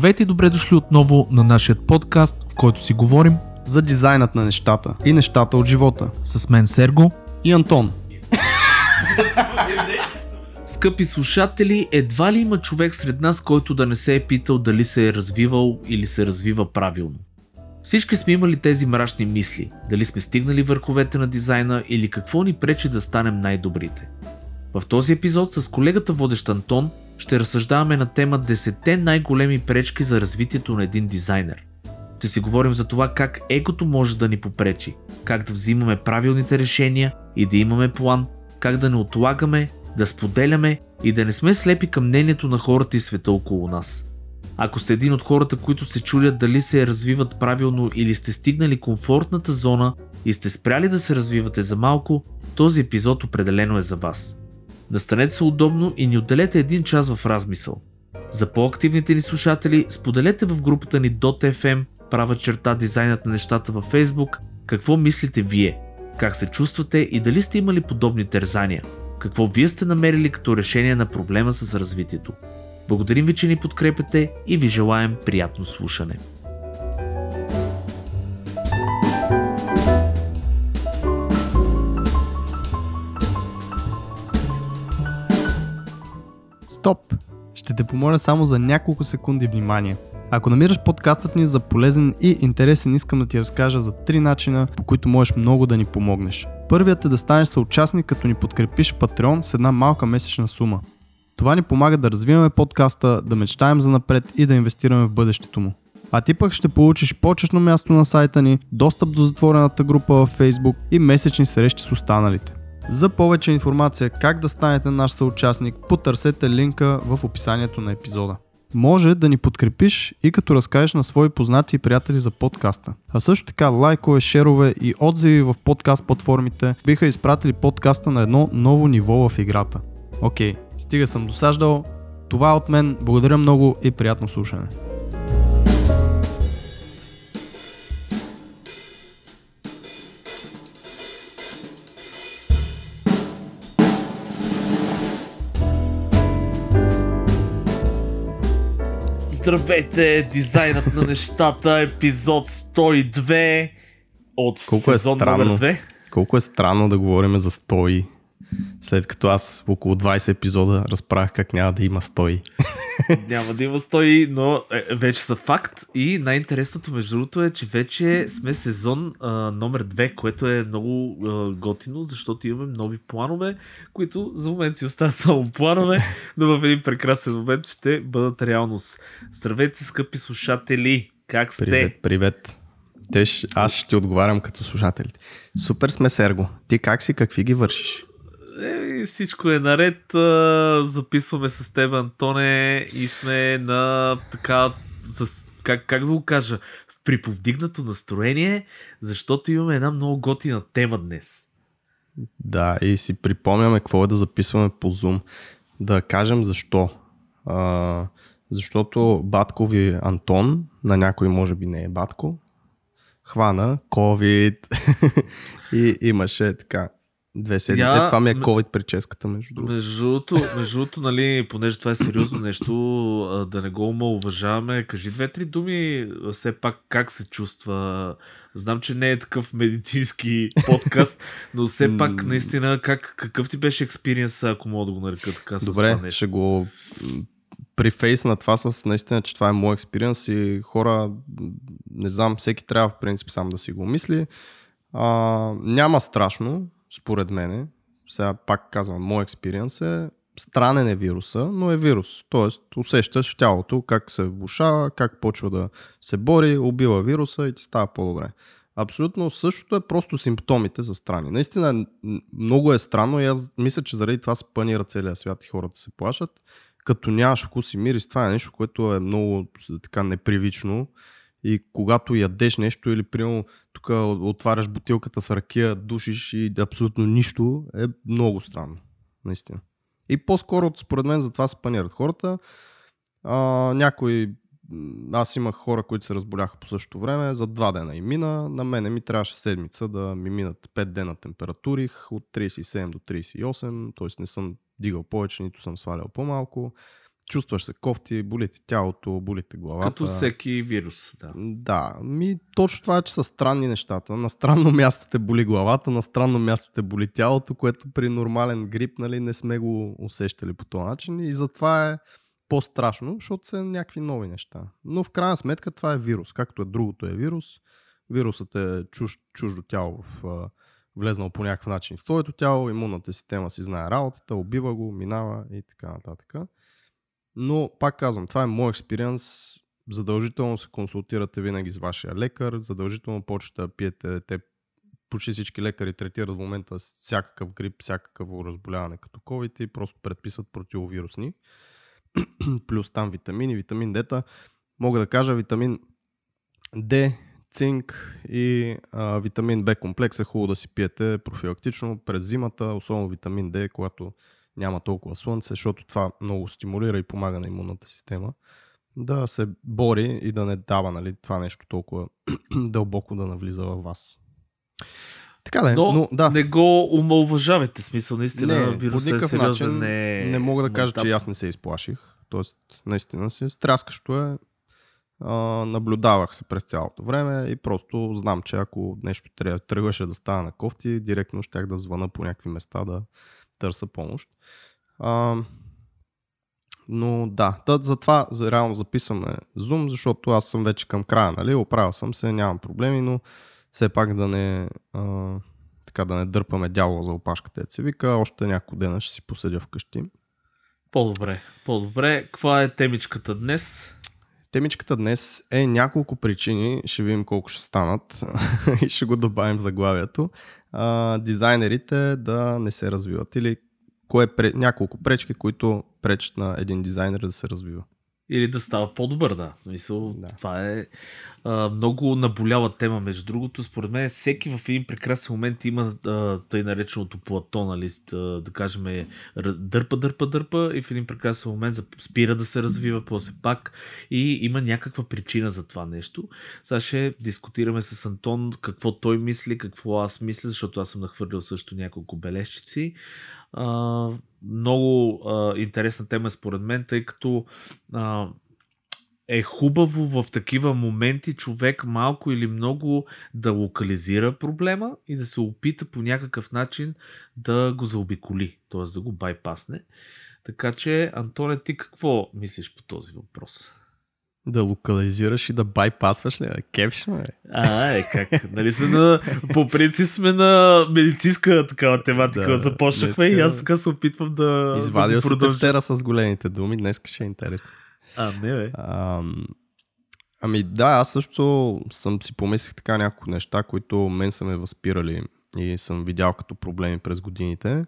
Здравейте и добре дошли отново на нашия подкаст, в който си говорим за дизайнът на нещата и нещата от живота. С мен Серго и Антон. Скъпи слушатели, едва ли има човек сред нас, който да не се е питал дали се е развивал или се развива правилно. Всички сме имали тези мрачни мисли, дали сме стигнали върховете на дизайна или какво ни пречи да станем най-добрите. В този епизод с колегата водещ Антон ще разсъждаваме на тема 10 най-големи пречки за развитието на един дизайнер. Ще си говорим за това как егото може да ни попречи, как да взимаме правилните решения и да имаме план, как да не отлагаме, да споделяме и да не сме слепи към мнението на хората и света около нас. Ако сте един от хората, които се чудят дали се развиват правилно или сте стигнали комфортната зона и сте спряли да се развивате за малко, този епизод определено е за вас. Настанете се удобно и ни отделете един час в размисъл. За по-активните ни слушатели, споделете в групата ни .fm, права черта дизайнът на нещата във Facebook, какво мислите вие, как се чувствате и дали сте имали подобни тързания, какво вие сте намерили като решение на проблема с развитието. Благодарим ви, че ни подкрепяте и ви желаем приятно слушане. Стоп! Ще те помоля само за няколко секунди внимание. Ако намираш подкастът ни за полезен и интересен, искам да ти разкажа за три начина, по които можеш много да ни помогнеш. Първият е да станеш съучастник, като ни подкрепиш в Patreon с една малка месечна сума. Това ни помага да развиваме подкаста, да мечтаем за напред и да инвестираме в бъдещето му. А ти пък ще получиш почетно място на сайта ни, достъп до затворената група във Facebook и месечни срещи с останалите. За повече информация как да станете наш съучастник, потърсете линка в описанието на епизода. Може да ни подкрепиш и като разкажеш на свои познати и приятели за подкаста. А също така лайкове, шерове и отзиви в подкаст платформите биха изпратили подкаста на едно ново ниво в играта. Окей, стига съм досаждал. Това е от мен. Благодаря много и приятно слушане. Здравейте, дизайнът на нещата, епизод 102 от Колко е сезон странно. номер 2. Колко е странно да говорим за стои, след като аз около 20 епизода разправях как няма да има стои. Няма да има 100, но е, вече са факт. И най-интересното между другото е, че вече сме сезон а, номер 2, което е много а, готино, защото имаме нови планове, които за момент си остават само планове, но в един прекрасен момент ще бъдат реалност. Здравейте, скъпи слушатели! Как сте? Привет, привет. Те, ще- аз ще ти отговарям като слушателите. Супер сме, Серго. Ти как си, какви ги вършиш? Е, всичко е наред. Записваме с теб, Антоне, и сме на така, с, как, как да го кажа, в приповдигнато настроение, защото имаме една много готина тема днес. Да, и си припомняме какво е да записваме по Zoom. Да кажем защо. А, защото батко ви Антон, на някой може би не е батко, хвана COVID и имаше така две седмици. Я- Е, това ми е COVID прическата, между другото. Между другото, между другото, нали, понеже това е сериозно нещо, да не го омалуважаваме, кажи две-три думи, все пак как се чувства. Знам, че не е такъв медицински подкаст, но все пак наистина как, какъв ти беше експириенс, ако мога да го нарека така с това Добре, нещо? ще го прифейс на това с наистина, че това е мой експириенс и хора, не знам, всеки трябва в принцип сам да си го мисли. А, няма страшно, според мене. Сега пак казвам, мой експириенс е странен е вируса, но е вирус. Тоест, усещаш тялото как се влушава, как почва да се бори, убива вируса и ти става по-добре. Абсолютно същото е просто симптомите за страни. Наистина много е странно и аз мисля, че заради това се панира целия свят и хората се плашат. Като нямаш вкус и мирис, това е нещо, което е много така непривично. И когато ядеш нещо или примерно тук отваряш бутилката с ракия, душиш и абсолютно нищо, е много странно. Наистина. И по-скоро, според мен, за това се панират хората. А, някои аз имах хора, които се разболяха по същото време, за два дена и мина. На мене ми трябваше седмица да ми минат 5 дена температурих от 37 до 38, т.е. не съм дигал повече, нито съм свалял по-малко. Чувстваш се кофти, болите тялото, болите главата. Като всеки вирус, да. Да, ми точно това е, че са странни нещата. На странно място те боли главата, на странно място те боли тялото, което при нормален грип нали, не сме го усещали по този начин и затова е по-страшно, защото са някакви нови неща. Но в крайна сметка това е вирус. Както е другото е вирус, вирусът е чуж, чуждо тяло в влезнал по някакъв начин в твоето тяло, имунната система си знае работата, убива го, минава и така нататък. Но, пак казвам, това е мой експириенс. Задължително се консултирате винаги с вашия лекар, задължително почвате да пиете, те почти всички лекари третират в момента всякакъв грип, всякакво разболяване като COVID и просто предписват противовирусни. Плюс там витамини, витамин D. Мога да кажа витамин D цинк и а, витамин Б комплекс е хубаво да си пиете профилактично през зимата, особено витамин Д, когато няма толкова слънце, защото това много стимулира и помага на имунната система да се бори и да не дава нали, това нещо толкова дълбоко да навлиза във вас. Така да е, но, но да. не го омалважавайте, смисъл, наистина не, вирусът е сериозен. Начин, не, не мога да кажа, че аз не се изплаших. Тоест, наистина си стряскащо е а, наблюдавах се през цялото време и просто знам, че ако нещо тръгваше да става на кофти, директно щях да звъна по някакви места да търся помощ. А, но да, да, затова за, реално записваме Zoom, защото аз съм вече към края, нали? Оправил съм се, нямам проблеми, но все пак да не, а, така да не дърпаме дявола за опашката, се вика, още няколко дена ще си поседя вкъщи. По-добре, по-добре. Каква е темичката днес? Темичката днес е няколко причини, ще видим колко ще станат и ще го добавим в заглавието. А, дизайнерите да не се развиват или кое няколко пречки, които пречат на един дизайнер да се развива. Или да става по-добър, да. В смисъл, да. това е а, много наболява тема, между другото. Според мен всеки в един прекрасен момент има а, тъй нареченото плато, нали, а, да кажем, дърпа, дърпа, дърпа и в един прекрасен момент спира да се развива, после пак и има някаква причина за това нещо. Сега ще дискутираме с Антон какво той мисли, какво аз мисля, защото аз съм нахвърлил също няколко бележчици. Много а, интересна тема според мен, тъй като а, е хубаво в такива моменти човек малко или много да локализира проблема и да се опита по някакъв начин да го заобиколи, т.е. да го байпасне. Така че, Антоне, ти какво мислиш по този въпрос? Да локализираш и да байпасваш ли? Кепш ме? А, е, как? Нали сме на... По принцип сме на медицинска такава тематика. Да, Започнахме днеска... и аз така се опитвам да Извадил да вчера с големите думи, днес ще е интересно. А, не бе. А, ами да, аз също съм си помислих така няколко неща, които мен са ме възпирали и съм видял като проблеми през годините.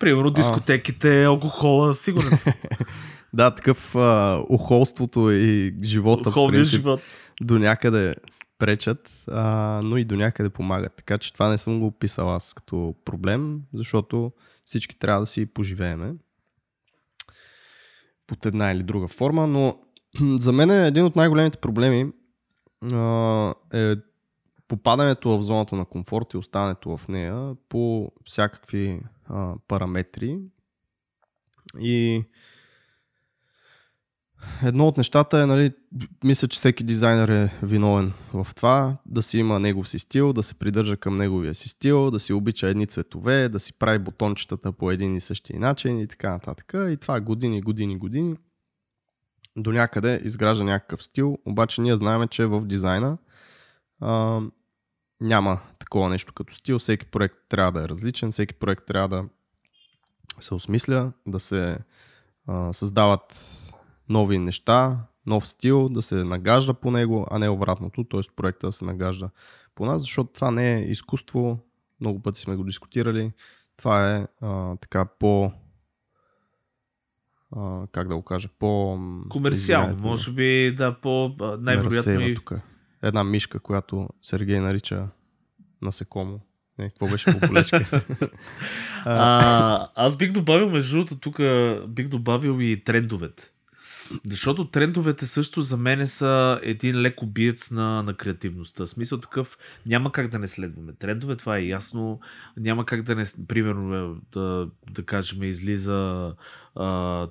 Примерно дискотеките, а... алкохола, сигурен съм. Да, такъв а, ухолството и живота принцип, живот. до някъде пречат, а, но и до някъде помагат. Така че това не съм го описал аз като проблем, защото всички трябва да си поживееме под една или друга форма, но за мен е един от най-големите проблеми а, е попадането в зоната на комфорт и оставането в нея по всякакви а, параметри. И Едно от нещата е, нали, мисля, че всеки дизайнер е виновен в това, да си има негов си стил, да се придържа към неговия си стил, да си обича едни цветове, да си прави бутончетата по един и същия начин и така нататък. И това години, години, години до някъде изгражда някакъв стил, обаче ние знаем, че в дизайна а, няма такова нещо като стил. Всеки проект трябва да е различен, всеки проект трябва да се осмисля, да се а, създават нови неща, нов стил, да се нагажда по него, а не обратното, т.е. проекта да се нагажда по нас, защото това не е изкуство, много пъти сме го дискутирали, това е а, така по а, как да го кажа, по... Комерциално, може би, да, по най-вероятно и... Тук. Една мишка, която Сергей нарича насекомо. Не, какво беше по полечка? а, аз бих добавил, между другото, тук бих добавил и трендовете. Защото трендовете също за мен са един леко биец на, на креативността. Смисъл такъв, няма как да не следваме трендове, това е ясно. Няма как да не, примерно, да, да кажем, излиза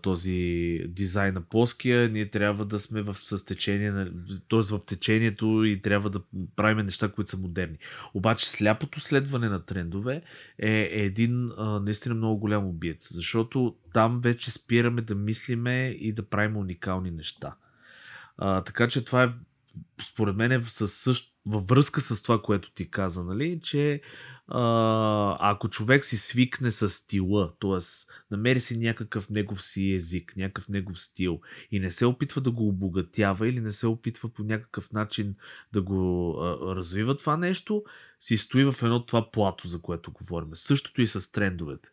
този дизайн на плоския, ние трябва да сме в състечение, т.е. в течението и трябва да правим неща, които са модерни. Обаче сляпото следване на трендове е, един наистина много голям убиец, защото там вече спираме да мислиме и да правим уникални неща. А, така че това е според мен е със същ, във връзка с това, което ти каза, нали, че ако човек си свикне с стила, т.е. намери си някакъв негов си език, някакъв негов стил и не се опитва да го обогатява или не се опитва по някакъв начин да го а, развива това нещо, си стои в едно това плато, за което говорим. Същото и с трендовете.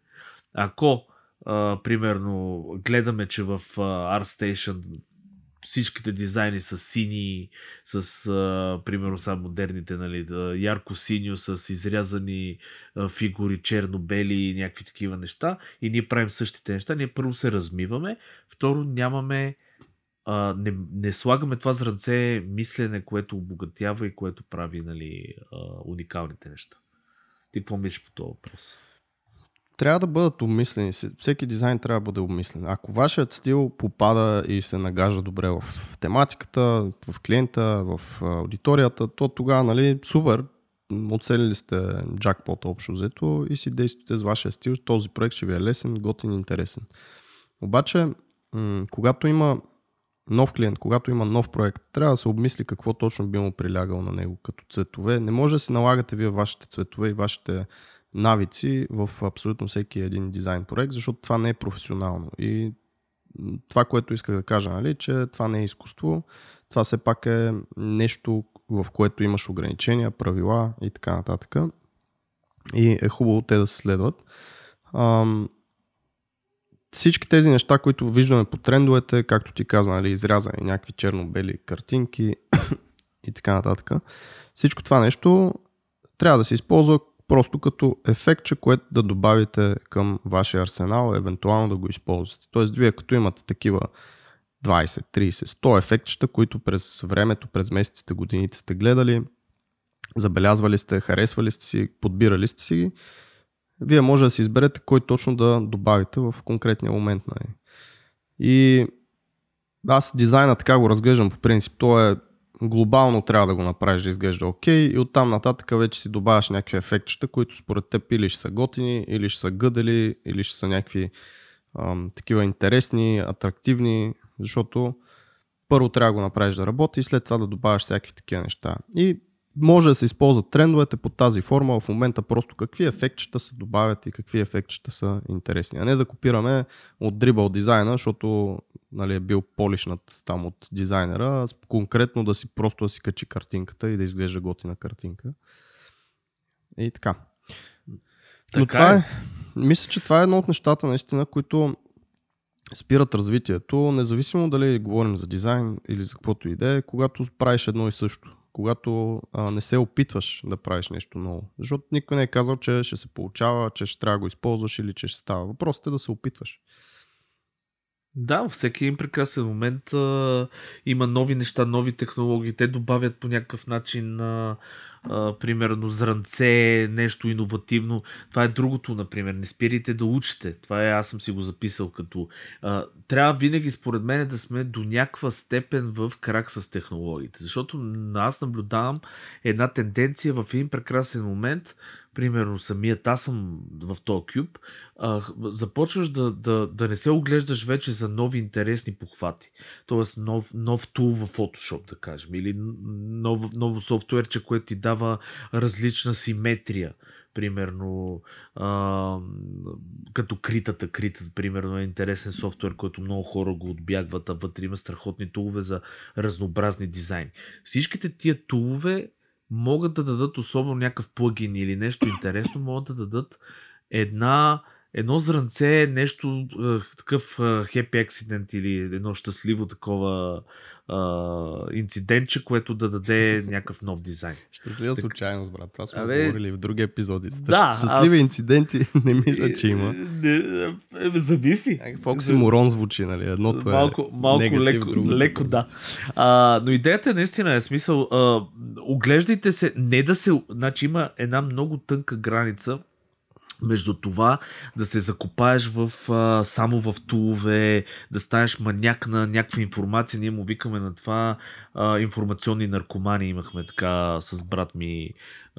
Ако Uh, примерно гледаме, че в uh, ArtStation всичките дизайни са сини, с а, примерно са модерните, нали, ярко синьо, с изрязани а, фигури, черно-бели и някакви такива неща. И ние правим същите неща. Ние първо се размиваме, второ нямаме а, не, не слагаме това зранце мислене, което обогатява и което прави нали, а, уникалните неща. Ти какво мислиш по този въпрос? Трябва да бъдат обмислени. Всеки дизайн трябва да бъде обмислен. Ако вашият стил попада и се нагажда добре в тематиката, в клиента, в аудиторията, то тогава, нали, супер, оцелили сте джакпота общо взето и си действате с вашия стил. Този проект ще ви е лесен, готин, интересен. Обаче, когато има нов клиент, когато има нов проект, трябва да се обмисли какво точно би му прилягало на него като цветове. Не може да си налагате вие вашите цветове и вашите навици в абсолютно всеки един дизайн проект, защото това не е професионално. И това, което исках да кажа, нали, че това не е изкуство, това все пак е нещо, в което имаш ограничения, правила и така нататък. И е хубаво те да се следват. Ам, всички тези неща, които виждаме по трендовете, както ти каза, нали, изрязани някакви черно-бели картинки и така нататък, всичко това нещо трябва да се използва просто като ефектче, което да добавите към вашия арсенал, евентуално да го използвате. Тоест, вие като имате такива 20, 30, 100 ефектчета, които през времето, през месеците, годините сте гледали, забелязвали сте, харесвали сте си, подбирали сте си ги, вие може да си изберете кой точно да добавите в конкретния момент. Нали. И аз дизайна така го разглеждам по принцип. То е глобално трябва да го направиш да изглежда окей okay, и оттам нататък вече си добавяш някакви ефектчета, които според теб или ще са готини, или ще са гъдели, или ще са някакви ам, такива интересни, атрактивни, защото първо трябва да го направиш да работи и след това да добавяш всякакви такива неща. И може да се използват трендовете по тази форма в момента просто какви ефектчета се добавят и какви ефектчета са интересни. А не да копираме от дрибъл дизайна, защото нали, е бил полишнат там от дизайнера, конкретно да си просто да си качи картинката и да изглежда готина картинка. И така. така Но това е. е. Мисля, че това е едно от нещата, наистина, които спират развитието, независимо дали говорим за дизайн или за каквото и да е, когато правиш едно и също когато а, не се опитваш да правиш нещо ново. Защото никой не е казал, че ще се получава, че ще трябва да го използваш или че ще става. Въпросът е да се опитваш. Да, във всеки един прекрасен момент а, има нови неща, нови технологии. Те добавят по някакъв начин а, а, примерно зранце, нещо иновативно. Това е другото, например. Не спирайте да учите. Това е, аз съм си го записал като... А, трябва винаги, според мен, да сме до някаква степен в крак с технологиите. Защото аз наблюдавам една тенденция в един прекрасен момент примерно самият аз съм в този кюб, а, започваш да, да, да не се оглеждаш вече за нови интересни похвати. Тоест нов, нов тул в Photoshop, да кажем, или нов, ново софтуерче, което ти дава различна симетрия. Примерно, а, като критата, критата, примерно е интересен софтуер, който много хора го отбягват, а вътре има страхотни тулове за разнообразни дизайни. Всичките тия тулове могат да дадат особено някакъв плагин или нещо интересно, могат да дадат една, едно зранце, нещо такъв happy accident или едно щастливо такова uh, инцидентче, което да даде някакъв нов дизайн. Щастлива так... случайност, брат. Това сме Абе... говорили в други епизоди. Да, Щастливи аз... инциденти не мисля, че има. Не, е, зависи. Морон звучи, нали? Едното малко, е малко негатив, леко, леко да. А, но идеята е наистина е смисъл. А, оглеждайте се, не да се... Значи има една много тънка граница между това да се закопаеш в, а, само в тулове, да станеш маняк на някаква информация. Ние му викаме на това а, информационни наркомани. Имахме така с брат ми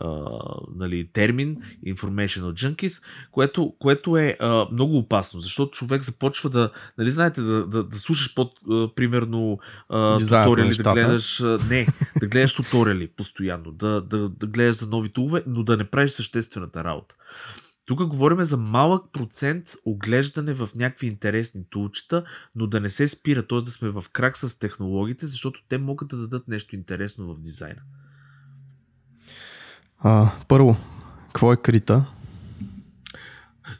а, нали, термин Informational Junkies, което, което е а, много опасно, защото човек започва да, нали знаете, да, да, да слушаш под, а, примерно а, туториали, да гледаш, а, не, да гледаш туториали постоянно, да, да, да гледаш за нови тулове, но да не правиш съществената работа. Тук говорим за малък процент оглеждане в някакви интересни тулчета, но да не се спира, т.е. да сме в крак с технологиите, защото те могат да дадат нещо интересно в дизайна. А, първо, какво е крита?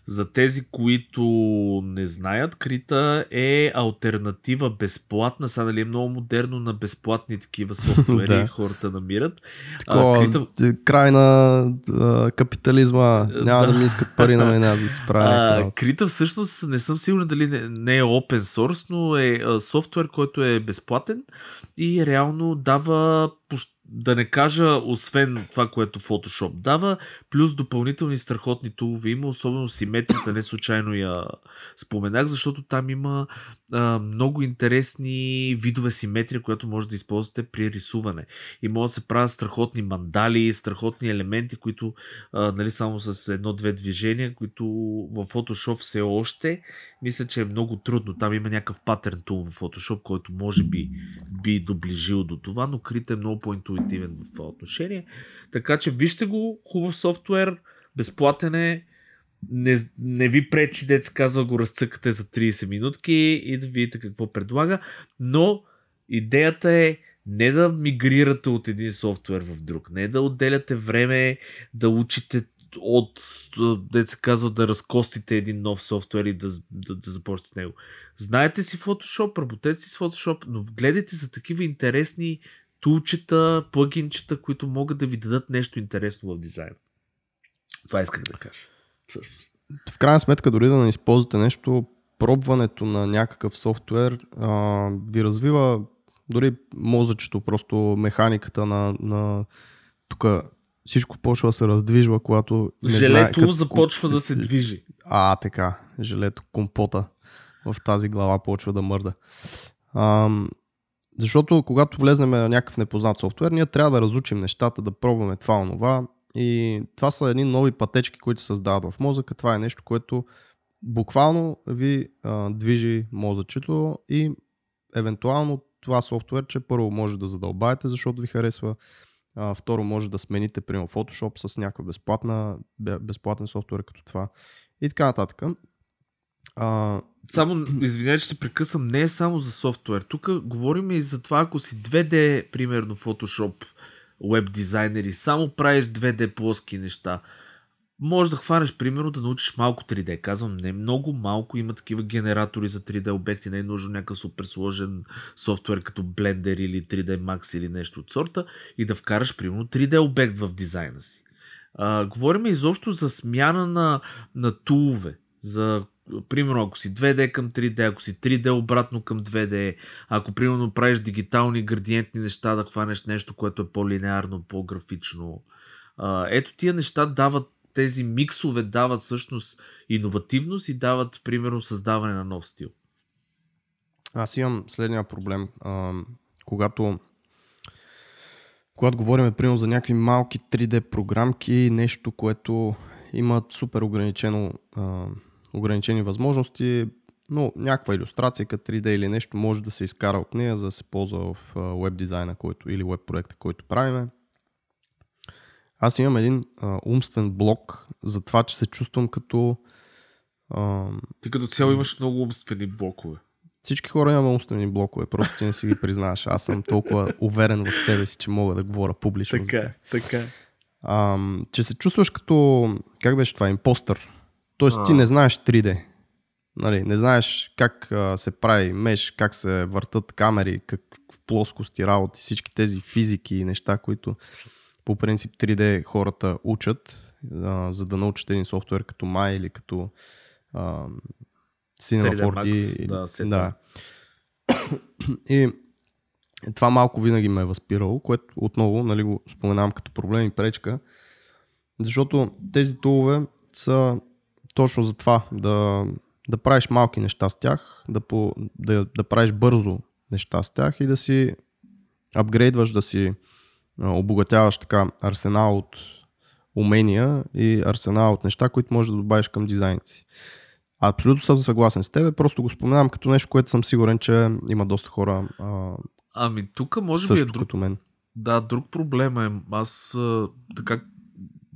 За тези, които не знаят, Крита е альтернатива безплатна. Сега нали е много модерно на безплатни такива софтуери да. хората намират. Такова, а, Крита... край на а, капитализма. Няма да. да ми искат пари на мен, аз да си правя. Крита всъщност не съм сигурен дали не, не е open source, но е а, софтуер, който е безплатен и реално дава да не кажа, освен това, което Photoshop дава, плюс допълнителни страхотни тулове има, особено симетрията, не случайно я споменах, защото там има а, много интересни видове симетрия, която може да използвате при рисуване. И може да се правят страхотни мандали, страхотни елементи, които а, нали, само с едно-две движения, които в Photoshop все още мисля, че е много трудно. Там има някакъв паттерн тул в Photoshop, който може би би доближил до това, но Крит е много по-интуитивен в това отношение. Така че вижте го, хубав софтуер, безплатен е, не, не ви пречи, дец казва, го разцъкате за 30 минутки и да видите какво предлага, но идеята е не да мигрирате от един софтуер в друг, не да отделяте време да учите от, деца казва, да разкостите един нов софтуер и да, да, да започнете с него. Знаете си Photoshop, работете си с Photoshop, но гледайте за такива интересни тулчета, плагинчета, които могат да ви дадат нещо интересно в дизайн. Това исках да кажа. Всъщност. В крайна сметка, дори да не използвате нещо, пробването на някакъв софтуер а, ви развива дори мозъчето, просто механиката на, на тук всичко почва да се раздвижва, когато не Желето знае, започва да се движи. А, така. Желето, компота в тази глава почва да мърда. А, защото когато влезнем на някакъв непознат софтуер, ние трябва да разучим нещата, да пробваме това, онова. И това са едни нови пътечки, които се създават в мозъка. Това е нещо, което буквално ви а, движи мозъчето и евентуално това софтуерче първо може да задълбаете, защото ви харесва. А, второ може да смените, примерно Photoshop с някаква безплатна, безплатен софтуер като това. И така нататък. А... Само, извинявай, че те прекъсвам, не е само за софтуер. Тук говорим и за това, ако си 2D, примерно Photoshop, веб дизайнери, само правиш 2D плоски неща, може да хванеш, примерно, да научиш малко 3D. Казвам, не много малко има такива генератори за 3D обекти. Не е нужно някакъв супер сложен софтуер като Blender или 3D Max или нещо от сорта и да вкараш, примерно, 3D обект в дизайна си. А, говорим изобщо за смяна на, на тулове, за примерно ако си 2D към 3D, ако си 3D обратно към 2D, ако примерно правиш дигитални градиентни неща, да хванеш нещо, което е по-линеарно, по-графично. Ето тия неща дават тези миксове дават всъщност иновативност и дават, примерно, създаване на нов стил. Аз имам следния проблем. А, когато когато говорим, примерно, за някакви малки 3D програмки, нещо, което имат супер ограничено, а, ограничени възможности, но някаква иллюстрация като 3D или нещо може да се изкара от нея, за да се ползва в веб дизайна който, или веб проекта, който правиме. Аз имам един а, умствен блок за това, че се чувствам като... А... Ти като цяло имаш много умствени блокове. Всички хора имаме умствени блокове, просто ти не си ги признаваш. Аз съм толкова уверен в себе си, че мога да говоря публично. Така, така. А, че се чувстваш като, как беше това, импостър. Тоест а. ти не знаеш 3D. Нали, не знаеш как а, се прави меш, как се въртат камери, как в плоскости работи, всички тези физики и неща, които по принцип 3D хората учат, а, за да научат един софтуер като Maya или като а, Cinema 4D. Да, да. и това малко винаги ме е възпирало, което отново нали, го споменавам като проблем и пречка, защото тези тулове са точно за това, да, да правиш малки неща с тях, да, по, да, да правиш бързо неща с тях и да си апгрейдваш, да си обогатяваш така арсенал от умения и арсенал от неща, които можеш да добавиш към дизайните си. Абсолютно съм съгласен с теб, просто го споменавам като нещо, което съм сигурен, че има доста хора. А, ами тук може би е друг, мен. Да, друг проблем е. Аз така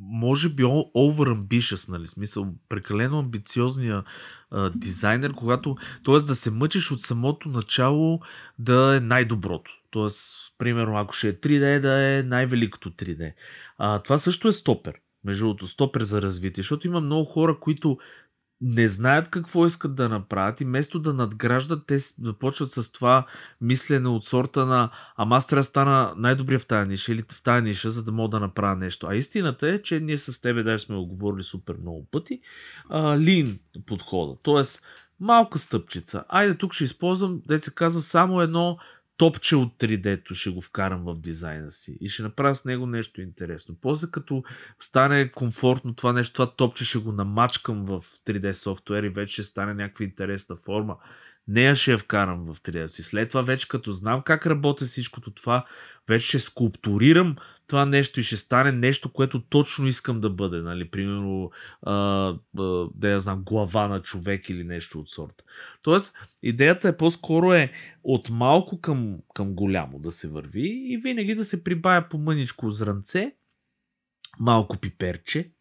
може би over ambitious, нали? Смисъл, прекалено амбициозния а, дизайнер, когато, т.е. да се мъчиш от самото начало да е най-доброто. Т.е. примерно, ако ще е 3D, да е най-великото 3D. А, това също е стопер. Между другото, стопер за развитие, защото има много хора, които не знаят какво искат да направят и вместо да надграждат, те започват с това мислене от сорта на ама аз трябва да стана най-добрия в тази ниша или в тази ниша, за да мога да направя нещо. А истината е, че ние с тебе даже сме оговорили супер много пъти, лин подхода. Тоест, малка стъпчица. Айде, тук ще използвам, деца каза, само едно топче от 3D-то ще го вкарам в дизайна си и ще направя с него нещо интересно. После като стане комфортно това нещо, това топче ще го намачкам в 3D софтуер и вече ще стане някаква интересна форма. Нея ще я вкарам в 3D си. След това вече като знам как работи всичкото това, вече ще скулптурирам това нещо и ще стане нещо, което точно искам да бъде. Нали? Примерно, а, а, да я знам, глава на човек или нещо от сорта. Тоест, идеята е по-скоро е от малко към, към голямо да се върви и винаги да се прибавя по мъничко зранце, малко пиперче,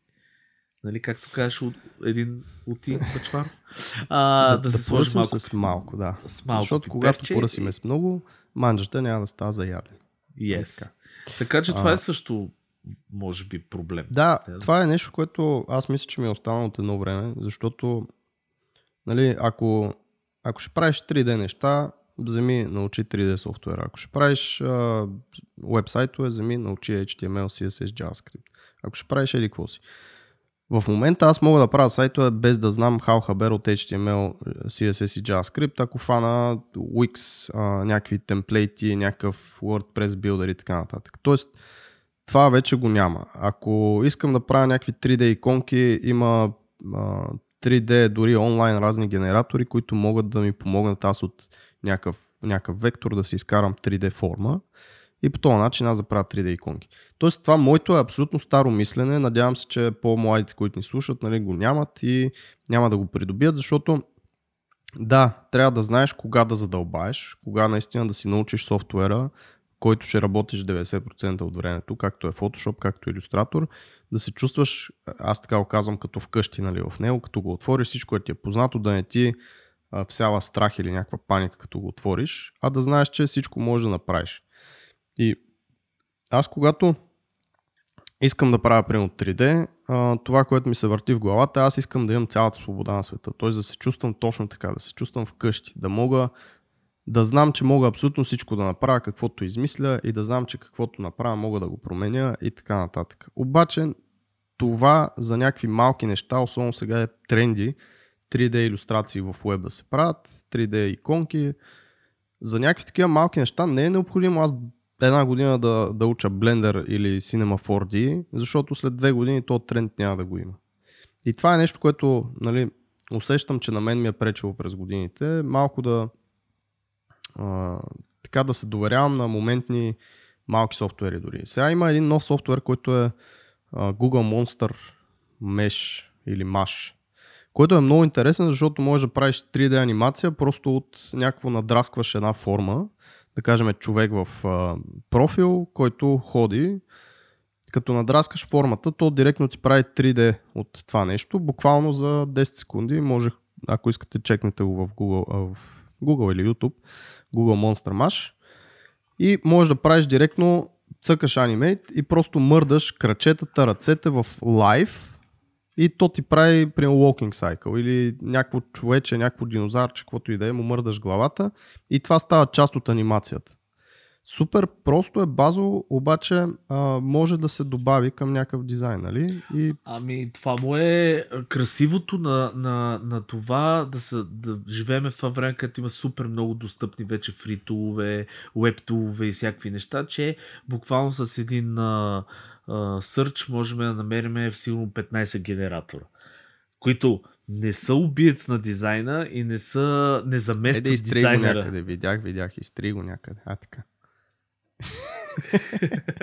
нали, както кажеш от един от и Бачваров, а, да, да, да се сложи малко. с малко, да. С малко Защото пиперче. когато поръсиме с много, манджата няма да става за яден. Yes. Така. Така че това А. е също, може би, проблем. Да, това е нещо, което аз мисля, че ми е останало от едно време, защото нали, ако, ако ще правиш 3D неща, вземи научи 3D софтуера. Ако ще правиш а, вебсайтове, вземи научи HTML, CSS, JavaScript. Ако ще правиш еди си. В момента аз мога да правя сайтове без да знам how хабер от HTML, CSS и JavaScript, ако фана Wix, а, някакви темплейти, някакъв WordPress builder и така нататък. Тоест, това вече го няма. Ако искам да правя някакви 3D иконки, има а, 3D, дори онлайн разни генератори, които могат да ми помогнат аз от някакъв, някакъв вектор да си изкарам 3D форма и по този начин аз да правя 3D иконки. Тоест това моето е абсолютно старо мислене. Надявам се, че по-младите, които ни слушат, нали, го нямат и няма да го придобият, защото да, трябва да знаеш кога да задълбаеш, кога наистина да си научиш софтуера, който ще работиш 90% от времето, както е Photoshop, както е Illustrator, да се чувстваш, аз така го казвам, като вкъщи нали, в него, като го отвориш, всичко е ти е познато, да не ти всява страх или някаква паника, като го отвориш, а да знаеш, че всичко можеш да направиш. И аз когато искам да правя примерно 3D, а, това, което ми се върти в главата, аз искам да имам цялата свобода на света. Т.е. да се чувствам точно така, да се чувствам вкъщи, да мога да знам, че мога абсолютно всичко да направя, каквото измисля и да знам, че каквото направя мога да го променя и така нататък. Обаче това за някакви малки неща, особено сега е тренди, 3D иллюстрации в web да се правят, 3D иконки. За някакви такива малки неща не е необходимо аз една година да, да уча Blender или Cinema 4D, защото след две години то тренд няма да го има. И това е нещо, което нали, усещам, че на мен ми е пречило през годините. Малко да а, така да се доверявам на моментни малки софтуери дори. Сега има един нов софтуер, който е а, Google Monster Mesh или Mesh, който е много интересен, защото можеш да правиш 3D анимация просто от някакво надраскваш една форма, да кажем човек в а, профил, който ходи, като надраскаш формата, то директно ти прави 3D от това нещо, буквално за 10 секунди, може, ако искате, чекнете го в Google, а, в Google или YouTube, Google Monster Mash. И можеш да правиш директно цъкаш Animate и просто мърдаш крачетата, ръцете в лайв и то ти прави, примерно, walking cycle или някакво човече, някакво динозаврче, каквото и да е, му мърдаш главата и това става част от анимацията. Супер просто е базово, обаче а, може да се добави към някакъв дизайн, нали? И Ами, това му е красивото на, на, на това да, са, да живееме в време, където има супер много достъпни вече фритулове, веб-тулове и всякакви неща, че буквално с един а, search можем да намерим сигурно 15 генератора които не са убиец на дизайна и не са не Е, заместват да изтри го дизайнера. някъде. Видях, видях, изтри го някъде. А, така.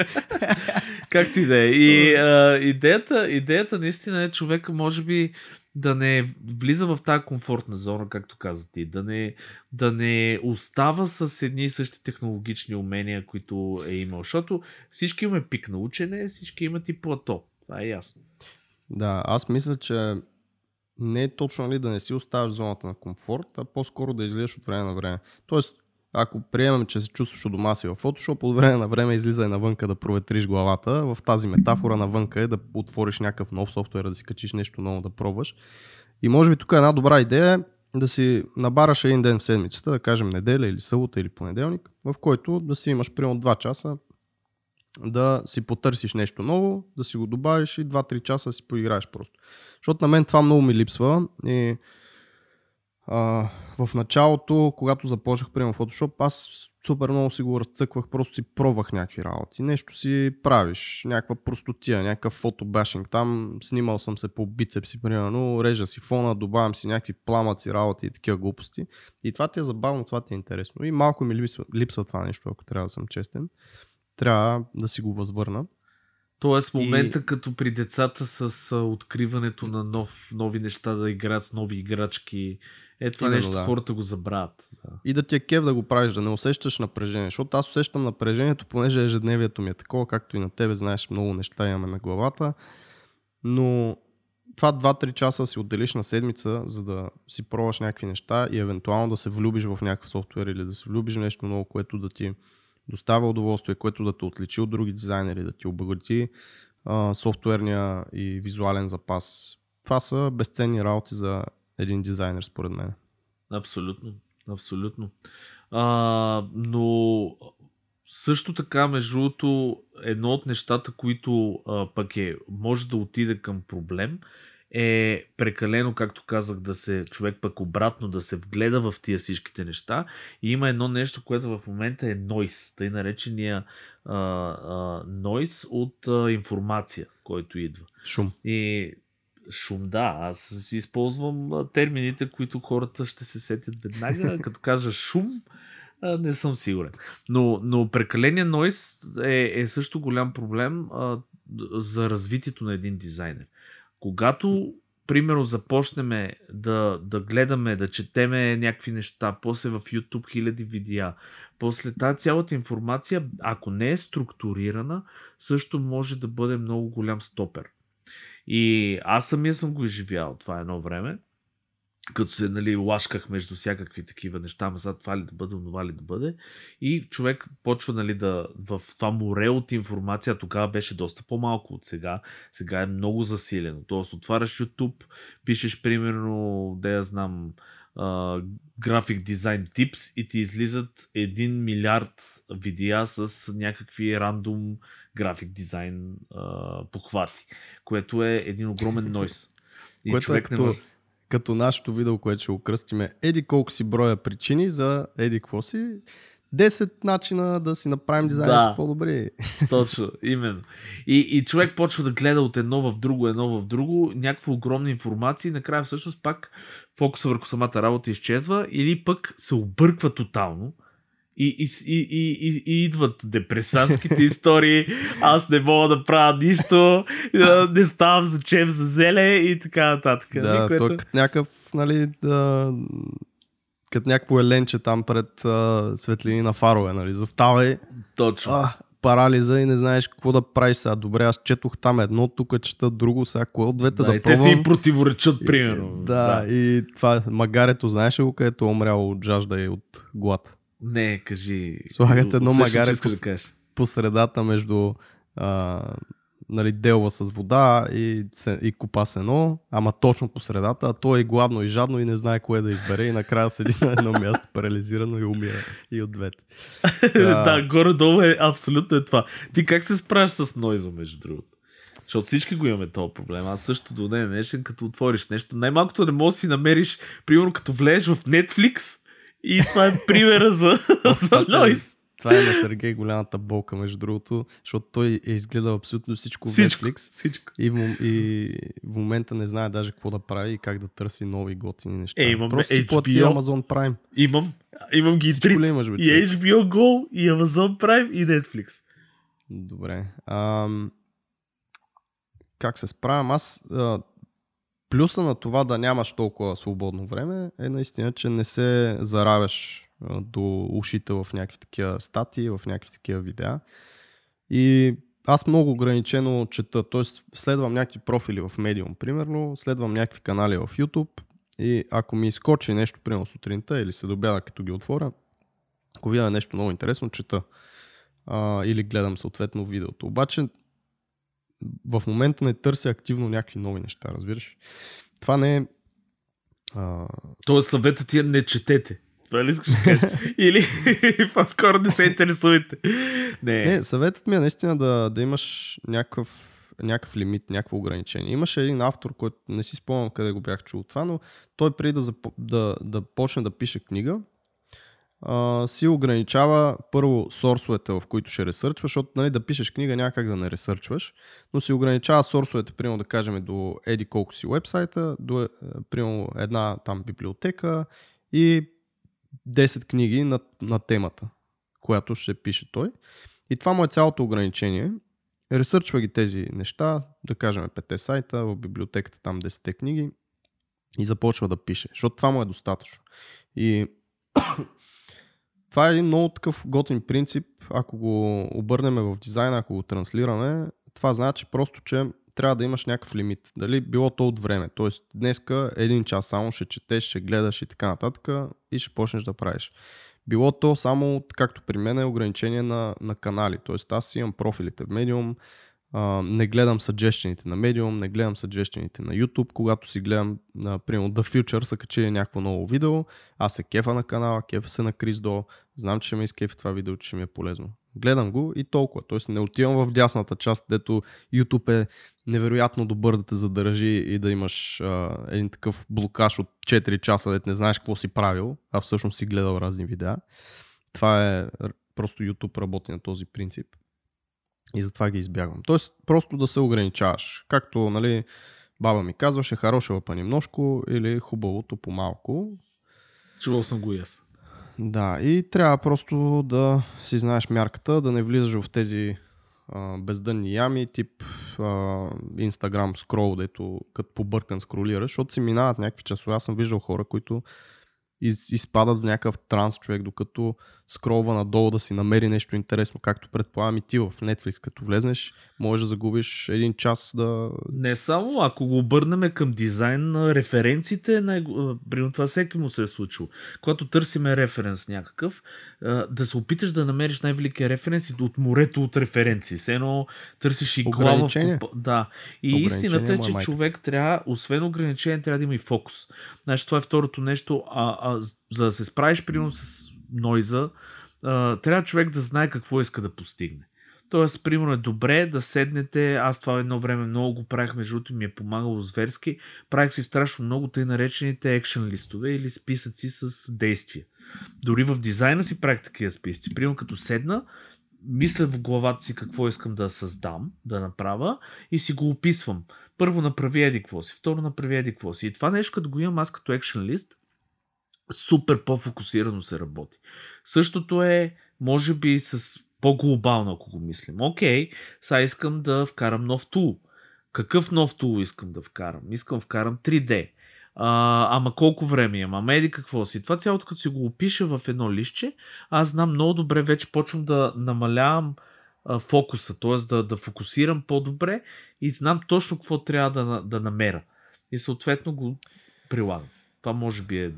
Както и да е. И а, идеята, идеята наистина е човека може би да не влиза в тази комфортна зона, както каза ти, да не, да не остава с едни и същи технологични умения, които е имал. Защото всички имаме пик на учене, всички имат и плато. Това е ясно. Да, аз мисля, че не е точно нали, да не си оставаш зоната на комфорт, а по-скоро да излизаш от време на време. Тоест, ако приемем, че се чувстваш у дома си в Photoshop, от време на време излизай навънка да проветриш главата. В тази метафора навънка е да отвориш някакъв нов софтуер, да си качиш нещо ново да пробваш. И може би тук е една добра идея да си набараш един ден в седмицата, да кажем неделя или събота или понеделник, в който да си имаш примерно 2 часа да си потърсиш нещо ново, да си го добавиш и 2-3 часа да си поиграеш просто. Защото на мен това много ми липсва и а, в началото, когато започнах примерно Photoshop, аз супер много си го разцъквах, просто си пробвах някакви работи. Нещо си правиш, някаква простотия, някакъв фотобашинг. Там снимал съм се по бицепси, примерно, режа си фона, добавям си някакви пламъци, работи и такива глупости. И това ти е забавно, това ти е интересно. И малко ми липсва, липсва това нещо, ако трябва да съм честен. Трябва да си го възвърна. Тоест момента и... като при децата с откриването на нов, нови неща да играят с нови играчки. Е това Именно, нещо да. хората го забравят. Да. И да ти е кев да го правиш, да не усещаш напрежение. Защото аз усещам напрежението, понеже ежедневието ми е такова, както и на тебе, знаеш, много неща имаме на главата. Но това 2-3 часа си отделиш на седмица, за да си пробваш някакви неща и евентуално да се влюбиш в някакъв софтуер или да се влюбиш в нещо ново, което да ти доставя удоволствие, което да те отличи от други дизайнери, да ти обогати софтуерния и визуален запас. Това са безценни работи за един дизайнер, според мен. Абсолютно. Абсолютно. А, но също така, между другото, едно от нещата, които а, пък е, може да отиде към проблем, е прекалено, както казах, да се човек пък обратно да се вгледа в тия всичките неща. И има едно нещо, което в момента е нойс, тъй наречения а, а, нойс от а, информация, който идва. Шум. И шум, да, аз използвам термините, които хората ще се сетят веднага. Като кажа шум, не съм сигурен. Но, но прекаления нойс е, е също голям проблем а, за развитието на един дизайнер. Когато, примерно, започнем да, да гледаме, да четеме някакви неща, после в YouTube хиляди видеа, после тази цялата информация, ако не е структурирана, също може да бъде много голям стопер. И аз самия съм го изживял това едно време, като се нали, лашках между всякакви такива неща, ама сега това ли да бъде, това ли да бъде. И човек почва нали, да в това море от информация, тогава беше доста по-малко от сега, сега е много засилено. Тоест отваряш YouTube, пишеш примерно, да я знам, график дизайн типс и ти излизат 1 милиард видеа с някакви рандом график дизайн похвати, което е един огромен нойс. И което човек е като, не може... като нашето видео, което ще окръстиме еди колко си броя причини за еди какво си, 10 начина да си направим дизайните да, по-добри. Точно, именно. И, и човек почва да гледа от едно в друго, едно в друго, някаква огромна информация и накрая всъщност пак фокуса върху самата работа изчезва или пък се обърква тотално. И, и, и, и, и, идват депресантските истории, аз не мога да правя нищо, не ставам за чем за зеле и така нататък. Да, което... той като някакъв, нали, да, като някакво еленче там пред а, светлини на фарове, нали, заставай. Точно. А, парализа и не знаеш какво да правиш сега. Добре, аз четох там едно, тук чета друго, сега кое от двете да, да и пробвам. Те си противоречат, примерно. И, да, да, и това магарето, знаеш ли го, където е умряло от жажда и от глад? Не, кажи. Слагат едно магаре по, да по средата между а, нали, делва с вода и, и купа сено, ама точно по средата, а той е гладно и жадно и не знае кое да избере и накрая седи на едно място парализирано и умира и от двете. да, горе-долу е абсолютно е това. Ти как се справиш с нойза, между другото? Защото всички го имаме този проблем. Аз също до ден днешен, като отвориш нещо, най-малкото не можеш да си намериш, примерно като влезеш в Netflix и това е примера за, за нойз. Това е на Сергей голямата болка, между другото, защото той е изгледал абсолютно всичко, всичко в Netflix. Всичко. И в, и в момента не знае даже какво да прави и как да търси нови готини неща. Е, имаме Просто си HBO. плати Amazon Prime. Имам, имам ги Всичко трите. ли имаш, бе, И? HBO Go, и Amazon Prime, и Netflix. Добре. Ам, как се справям? Аз а, плюса на това да нямаш толкова свободно време е наистина, че не се заравяш до ушите в някакви такива статии, в някакви такива видеа. И аз много ограничено чета, т.е. следвам някакви профили в Medium, примерно, следвам някакви канали в YouTube и ако ми изкочи нещо, примерно сутринта или се добяда като ги отворя, ако видя нещо много интересно, чета а, или гледам съответно видеото. Обаче в момента не търся активно някакви нови неща, разбираш? Това не е... А, Тоест съветът ти е не четете. Това ли искаш да кажеш? Или по-скоро не се интересувайте. Не. не, съветът ми е наистина да, да имаш някакъв, някакъв лимит, някакво ограничение. Имаше един автор, който не си спомням къде го бях чул това, но той преди да, да, да почне да пише книга, а, си ограничава първо сорсовете, в които ще ресърчваш, защото нали, да пишеш книга няма как да не ресърчваш, но си ограничава сорсовете, примерно да кажем до еди колко си вебсайта, до е, примерно една там библиотека и 10 книги на, на темата, която ще пише той. И това му е цялото ограничение. Ресърчва ги тези неща, да кажем 5 сайта, в библиотеката там 10 книги и започва да пише, защото това му е достатъчно. И това е един много такъв готин принцип, ако го обърнем в дизайна, ако го транслираме, това значи просто, че трябва да имаш някакъв лимит. Дали било то от време. Тоест, днеска един час само ще четеш, ще гледаш и така нататък и ще почнеш да правиш. Било то само, както при мен, е ограничение на, на канали. Тоест, аз имам профилите в Medium, не гледам съджещените на Medium, не гледам съджещените на YouTube, когато си гледам, например, The Future са качили някакво ново видео, аз се кефа на канала, кефа се на Крис До, знам, че ще ме изкефи това видео, че ще ми е полезно. Гледам го и толкова. Тоест не отивам в дясната част, дето YouTube е невероятно добър да те задържи и да имаш а, един такъв блокаж от 4 часа, дето не знаеш какво си правил, а всъщност си гледал разни видеа. Това е просто YouTube работи на този принцип. И затова ги избягвам. Тоест, просто да се ограничаваш. Както, нали, баба ми казваше, хорошего па немножко или хубавото по-малко. Чувал съм го и аз. Да, и трябва просто да си знаеш мярката, да не влизаш в тези а, бездънни ями, тип а, Instagram скрол, дето като побъркан скролираш, защото си минават някакви часове. Аз съм виждал хора, които из, изпадат в някакъв транс човек, докато скролва надолу да си намери нещо интересно, както предполагам и ти в Netflix, като влезнеш, можеш да загубиш един час да... Не само, ако го обърнем към дизайн на референциите, най- примерно това всеки му се е случило. Когато търсиме референс някакъв, да се опиташ да намериш най-великия референс и от морето от референции. Все едно търсиш и глава в Да. И истината е, е че майка. човек трябва, освен ограничение, трябва да има и фокус. Значи това е второто нещо. А, а, за да се справиш, примерно с нойза, а, трябва човек да знае какво иска да постигне. Тоест, примерно е добре да седнете, аз това едно време много го правих, между другото ми е помагало зверски, правих си страшно много тъй наречените екшен листове или списъци с действия. Дори в дизайна си правих такива списъци. Примерно като седна, мисля в главата си какво искам да създам, да направя и си го описвам. Първо направи еди какво си, второ направи еди какво си. И това нещо, като го имам аз като екшен лист, супер по-фокусирано се работи. Същото е, може би, с по-глобално, ако го мислим. Окей, сега искам да вкарам нов тул. Какъв нов тул искам да вкарам? Искам вкарам 3D. А, ама колко време имам? Ама еди какво си? Това цялото като си го опиша в едно листче, аз знам много добре, вече почвам да намалявам а, фокуса, т.е. Да, да фокусирам по-добре и знам точно какво трябва да, да намеря. И съответно го прилагам. Това може би е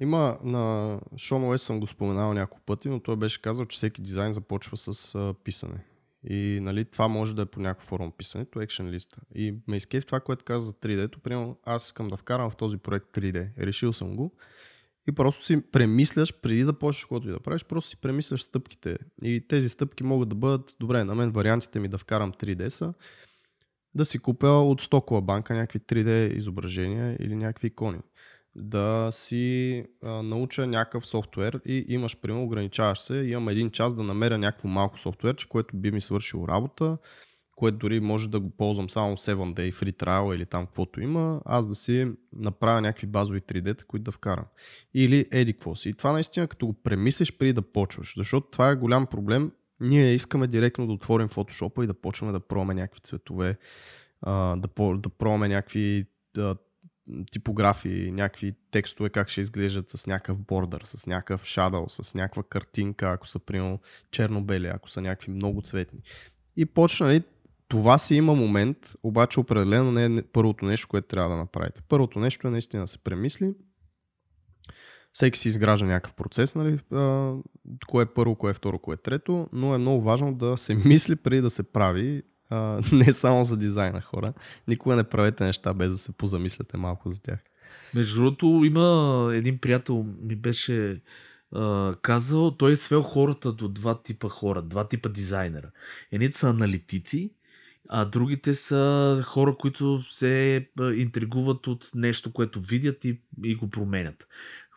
Има на Шон Уест съм го споменал няколко пъти, но той беше казал, че всеки дизайн започва с а, писане. И нали, това може да е по някаква форма писането, екшен листа. И ме изкеф това, което каза за 3D-то. Примерно аз искам да вкарам в този проект 3D. Решил съм го. И просто си премисляш, преди да почнеш каквото и да правиш, просто си премисляш стъпките. И тези стъпки могат да бъдат, добре, на мен вариантите ми да вкарам 3D са да си купя от стокова банка някакви 3D изображения или някакви икони. Да си а, науча някакъв софтуер и имаш, примерно, ограничаваш се, имам един час да намеря някакво малко софтуерче, което би ми свършило работа, което дори може да го ползвам само 7 day free trial или там каквото има, аз да си направя някакви базови 3D, които да вкарам. Или еди какво си. И това наистина като го премислиш преди да почваш, защото това е голям проблем. Ние искаме директно да отворим Photoshop и да почваме да пробваме някакви цветове, да, да пробваме някакви типографии, някакви текстове, как ще изглеждат с някакъв бордър, с някакъв shadow, с някаква картинка, ако са примерно черно-бели, ако са някакви много цветни. И почна, нали, това си има момент, обаче определено не е първото нещо, което трябва да направите. Първото нещо е наистина да се премисли. Всеки си изгражда някакъв процес, нали, кое е първо, кое е второ, кое е трето, но е много важно да се мисли преди да се прави, не само за дизайна хора. Никога не правете неща без да се позамисляте малко за тях. Между другото, има един приятел ми беше казал, той е свел хората до два типа хора, два типа дизайнера. Едните са аналитици, а другите са хора, които се интригуват от нещо, което видят и, и го променят.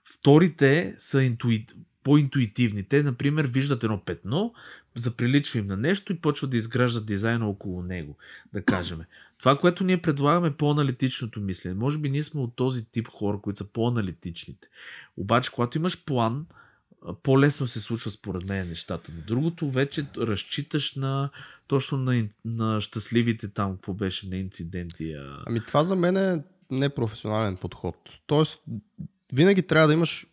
Вторите са интуи... по-интуитивни. Те, например, виждат едно петно, заприличва им на нещо и почват да изграждат дизайна около него, да кажем. Това, което ние предлагаме е по-аналитичното мислене. Може би ние сме от този тип хора, които са по-аналитичните. Обаче, когато имаш план, по-лесно се случва според мен нещата. На другото вече разчиташ на точно на, на щастливите там, какво беше на инциденти. Ами това за мен е непрофесионален подход. Тоест, винаги трябва да имаш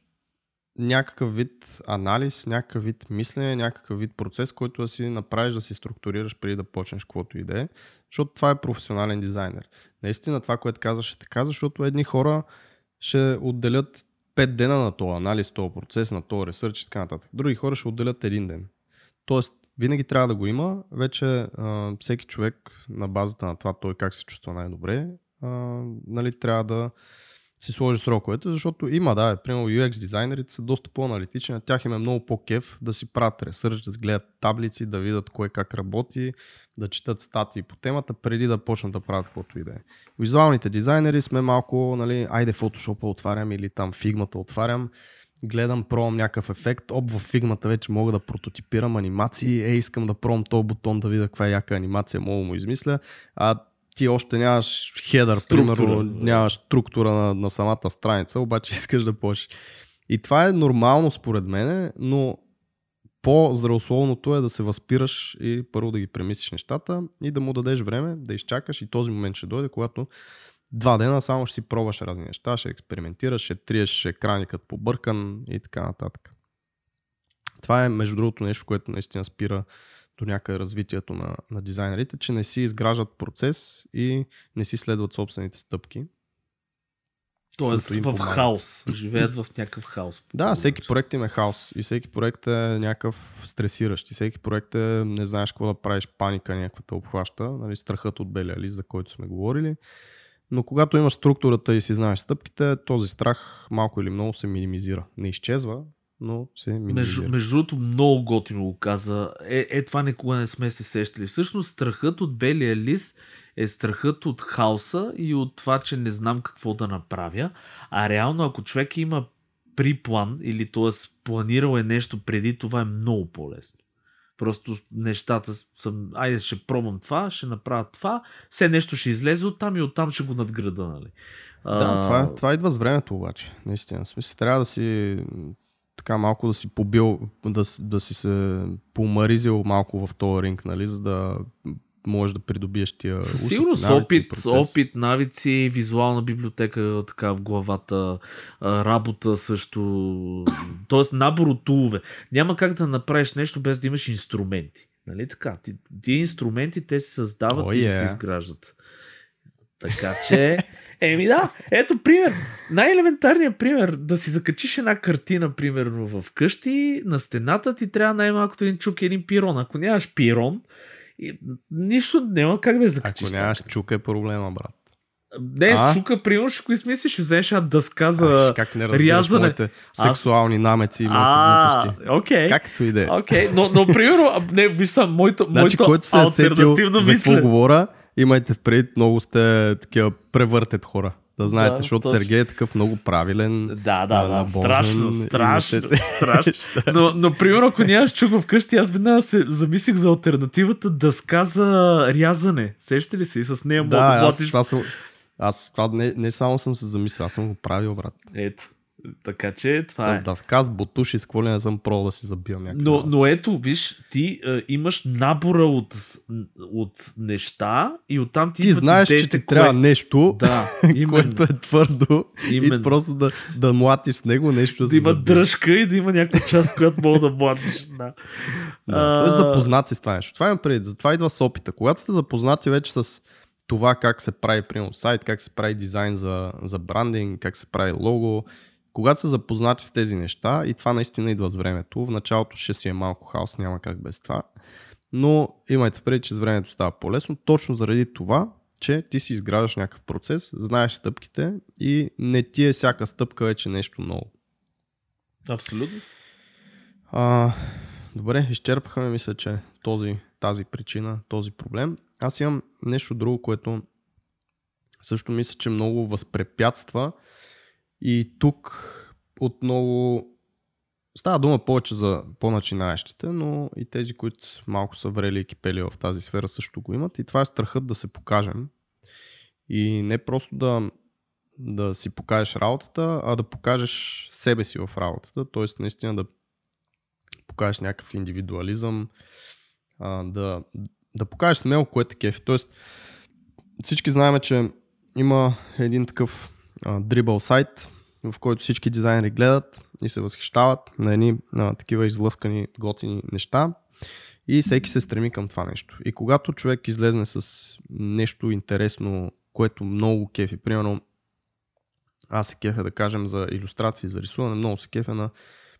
някакъв вид анализ, някакъв вид мислене, някакъв вид процес, който да си направиш, да си структурираш преди да почнеш каквото и да е, защото това е професионален дизайнер. Наистина това, което казваш е така, защото едни хора ще отделят 5 дена на този анализ, този процес, на този ресърч и така нататък. Други хора ще отделят един ден. Тоест, винаги трябва да го има. Вече а, всеки човек на базата на това той как се чувства най-добре, а, нали, трябва да си сложи сроковете, защото има, да, примерно UX дизайнерите са доста по-аналитични, на тях им е много по-кеф да си правят ресърч, да гледат таблици, да видят кое как работи, да четат статии по темата, преди да почнат да правят каквото и да е. Визуалните дизайнери сме малко, нали, айде Photoshop отварям или там фигмата отварям, гледам, пробвам някакъв ефект, об в фигмата вече мога да прототипирам анимации, е, искам да пробвам този бутон да видя каква е яка анимация, мога му измисля, а ти още нямаш хедър, структура, примерно, нямаш структура на, на самата страница, обаче искаш да почнеш. И това е нормално според мен, но по-здравословното е да се възпираш и първо да ги премислиш нещата и да му дадеш време, да изчакаш и този момент ще дойде, когато два дена само ще си пробваш разни неща, ще експериментираш, ще триеш екраникът побъркан и така нататък. Това е между другото нещо, което наистина спира до някъде развитието на, на дизайнерите, че не си изграждат процес и не си следват собствените стъпки. Тоест в помага. хаос. Живеят в някакъв хаос. Да, всеки проект им е хаос. И всеки проект е някакъв стресиращ. И всеки проект е не знаеш какво да правиш, паника някаква те обхваща. Нали, страхът от белия лист, за който сме говорили. Но когато имаш структурата и си знаеш стъпките, този страх малко или много се минимизира. Не изчезва, но се минимизира. Между, между другото, много готино го каза. Е, е, това никога не сме се сещали. Всъщност, страхът от белия лист е страхът от хаоса и от това, че не знам какво да направя. А реално, ако човек има при план или т.е. планирал е нещо преди, това е много по-лесно. Просто нещата съм, айде ще пробвам това, ще направя това, все нещо ще излезе от там и оттам ще го надграда, нали? Да, това, това идва с времето обаче, наистина. В смисъл, трябва да си така малко да си побил, да, да си се помаризил малко в този ринг, нали, за да можеш да придобиеш тия Със сигурност навици, опит, процес. опит, навици, визуална библиотека така в главата, работа също, т.е. набор от тулове. Няма как да направиш нещо без да имаш инструменти. Нали така? Ти, тия инструменти те се създават oh, и yeah. се изграждат. Така че Еми да, ето пример. Най-елементарният пример, да си закачиш една картина, примерно в къщи, на стената ти трябва най-малкото един чук и един пирон. Ако нямаш пирон, нищо няма как да я закачиш. Ако нямаш чук е проблема, брат. Не, а? чука, примерно, ще го измислиш, ще вземеш една дъска за а, как не рязане. Моите сексуални намеци и моите глупости. Окей. Както и да е. Окей, но, но примерно, не, виж сам, моето, значи, моето който се е сетил за какво говоря, имайте впред, много сте такива превъртет хора. да знаете, Да, защото точно. Сергей е такъв много правилен. Да, да, да. набожен Страшно, страшно, се- страшно. Но, но, примерно, ако нямаш чук вкъщи, аз веднага се замислих за альтернативата дъска за рязане. Сещате ли се? И с нея мога Да, да аз, мотиш. това съм, аз това не, не само съм се замислил, аз съм го правил, брат. Ето. Така че това С е. дъска, с бутуши, с какво ли не съм пробвал да си забивам някакви. Но, но ето, виж, ти е, имаш набора от, от неща и оттам ти ти знаеш, че идеите, ти трябва кое- нещо, Да, именно. което е твърдо Именно. и просто да, да млатиш с него нещо да се има забие. дръжка и да има някаква част, която мога да младиш. Да. Да, Тоест запознат си с това нещо. Това имам преди. Затова идва с опита. Когато сте запознати вече с това как се прави, примерно, сайт, как се прави дизайн за, за брандинг, как се прави лого, когато са запознати с тези неща, и това наистина идва с времето, в началото ще си е малко хаос, няма как без това, но имайте преди, че с времето става по-лесно, точно заради това, че ти си изграждаш някакъв процес, знаеш стъпките и не ти е всяка стъпка вече нещо ново. Абсолютно. А, добре, изчерпахме, мисля, че този, тази причина, този проблем. Аз имам нещо друго, което също мисля, че много възпрепятства и тук отново става дума повече за по-начинаещите, но и тези, които малко са врели и кипели в тази сфера също го имат и това е страхът да се покажем и не просто да, да си покажеш работата, а да покажеш себе си в работата, т.е. наистина да покажеш някакъв индивидуализъм, да, да покажеш смело кое те кефи. Тоест, всички знаем, че има един такъв а, дрибъл сайт, в който всички дизайнери гледат и се възхищават на едни а, такива излъскани, готини неща и всеки се стреми към това нещо. И когато човек излезне с нещо интересно, което много кефи, примерно аз се кефя да кажем за иллюстрации, за рисуване, много се кефя на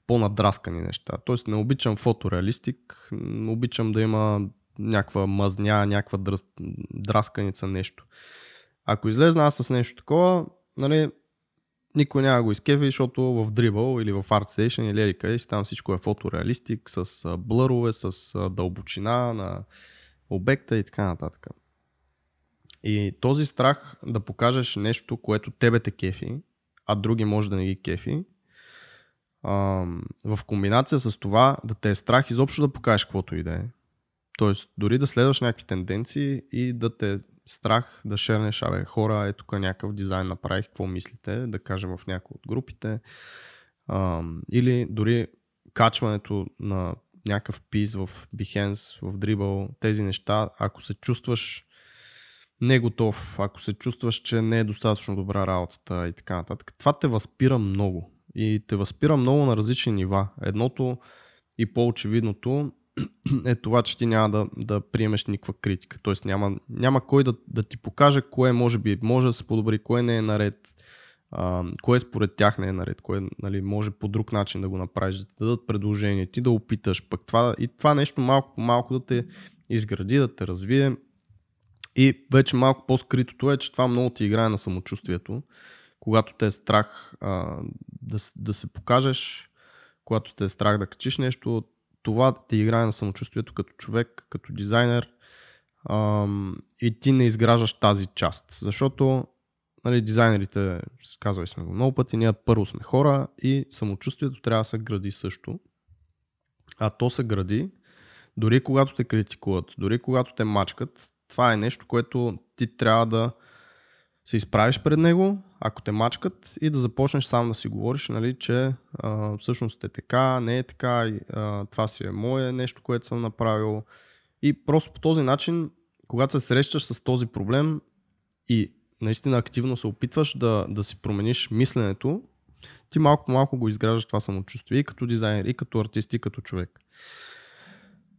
по-надраскани неща. Тоест не обичам фотореалистик, обичам да има някаква мазня, някаква дръс, драсканица, нещо. Ако излезна аз с нещо такова, нали, никой няма го изкефи, защото в Dribble или в ArtStation или къде си там всичко е фотореалистик, с блърове, с дълбочина на обекта и така нататък. И този страх да покажеш нещо, което тебе те кефи, а други може да не ги кефи, в комбинация с това да те е страх изобщо да покажеш каквото и да е. Тоест, дори да следваш някакви тенденции и да те страх да шернеш, абе, хора, е тук някакъв дизайн направих, какво мислите, да кажем в някои от групите. Ам, или дори качването на някакъв пис в Behance, в Dribble, тези неща, ако се чувстваш не готов, ако се чувстваш, че не е достатъчно добра работата и така нататък, това те възпира много. И те възпира много на различни нива. Едното и по-очевидното е това, че ти няма да, да приемеш никаква критика. Тоест няма, няма кой да, да ти покаже кое може би може да се подобри, кое не е наред, а, кое според тях не е наред, кое нали, може по друг начин да го направиш, да ти дадат предложение, ти да опиташ. Пък това, и това нещо малко по малко да те изгради, да те развие. И вече малко по-скритото е, че това много ти играе на самочувствието. Когато те е страх а, да, да се покажеш, когато те е страх да качиш нещо, това ти играе на самочувствието като човек, като дизайнер ам, и ти не изграждаш тази част. Защото нали, дизайнерите, казвали сме го много пъти, ние първо сме хора и самочувствието трябва да се гради също. А то се гради дори когато те критикуват, дори когато те мачкат, това е нещо, което ти трябва да се изправиш пред него, ако те мачкат и да започнеш сам да си говориш, нали, че а, всъщност е така, не е така, и, а, това си е мое нещо, което съм направил. И просто по този начин, когато се срещаш с този проблем и наистина активно се опитваш да, да си промениш мисленето, ти малко малко го изграждаш това самочувствие и като дизайнер, и като артист, и като човек.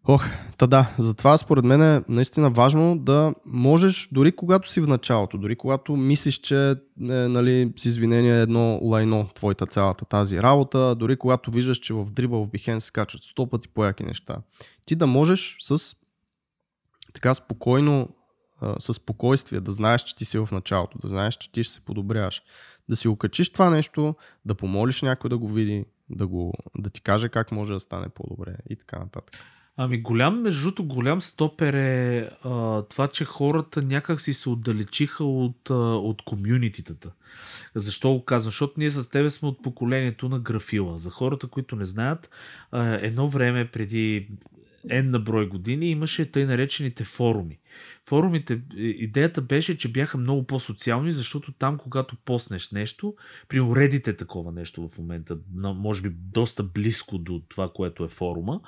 Ох, та да, затова според мен е наистина важно да можеш, дори когато си в началото, дори когато мислиш, че е, нали, с извинение едно лайно твоята цялата тази работа, дори когато виждаш, че в дрибъл в Behance се качват сто пъти по-яки неща, ти да можеш с така спокойно, с спокойствие да знаеш, че ти си в началото, да знаеш, че ти ще се подобряваш, да си окачиш това нещо, да помолиш някой да го види, да, го, да ти каже как може да стане по-добре и така нататък. Ами голям, между другото, голям стопер е а, това, че хората някак си се отдалечиха от, а, от комюнититата. Защо го казвам? Защото ние с тебе сме от поколението на графила. За хората, които не знаят, а, едно време преди N на брой години имаше тъй наречените форуми. Форумите, идеята беше, че бяха много по-социални, защото там, когато поснеш нещо, при уредите такова нещо в момента, може би доста близко до това, което е форума,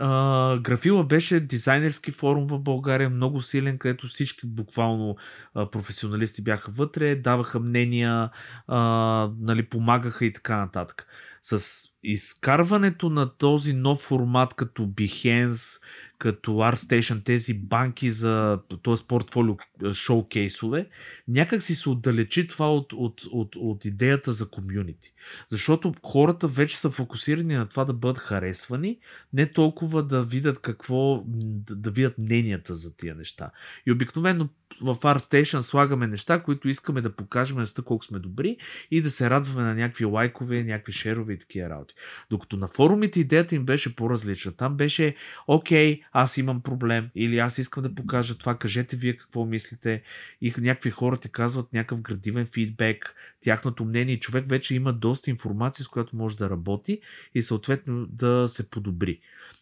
Uh, Графила беше дизайнерски форум в България, много силен, където всички буквално uh, професионалисти бяха вътре, даваха мнения, uh, нали, помагаха и така нататък. С изкарването на този нов формат като Behance, като ArtStation, тези банки за т.е. портфолио шоукейсове, някак си се отдалечи това от, от, от, от идеята за комюнити. Защото хората вече са фокусирани на това да бъдат харесвани, не толкова да видят какво, да, видят мненията за тия неща. И обикновено в ArtStation слагаме неща, които искаме да покажем на колко сме добри и да се радваме на някакви лайкове, някакви шерове и такива работи. Докато на форумите идеята им беше по-различна. Там беше, окей, аз имам проблем или аз искам да покажа това, кажете вие какво мислите и някакви хора ти казват някакъв градивен фидбек, тяхното мнение човек вече има доста информация, с която може да работи и съответно да се подобри.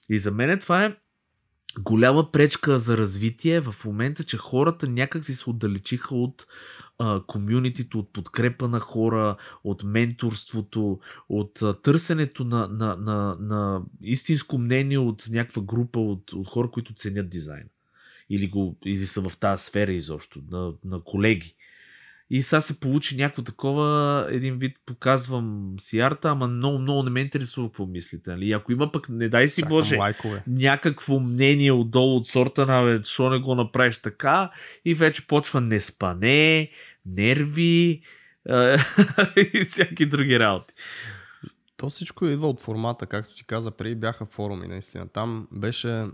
И за мен това е голяма пречка за развитие в момента, че хората някак си се отдалечиха от комюнитито, от подкрепа на хора, от менторството, от а, търсенето на, на, на, на истинско мнение от някаква група от, от хора, които ценят дизайн. Или, го, или са в тази сфера изобщо, на, на колеги. И сега се получи някакво такова, един вид показвам си арта, ама много, много не ме интересува какво мислите. Нали? ако има пък, не дай си Чакам Боже, лайкове. някакво мнение отдолу от сорта на, бе, що не го направиш така, и вече почва не спане, нерви и всяки други работи. То всичко идва от формата, както ти каза, преди бяха форуми, наистина. Там беше,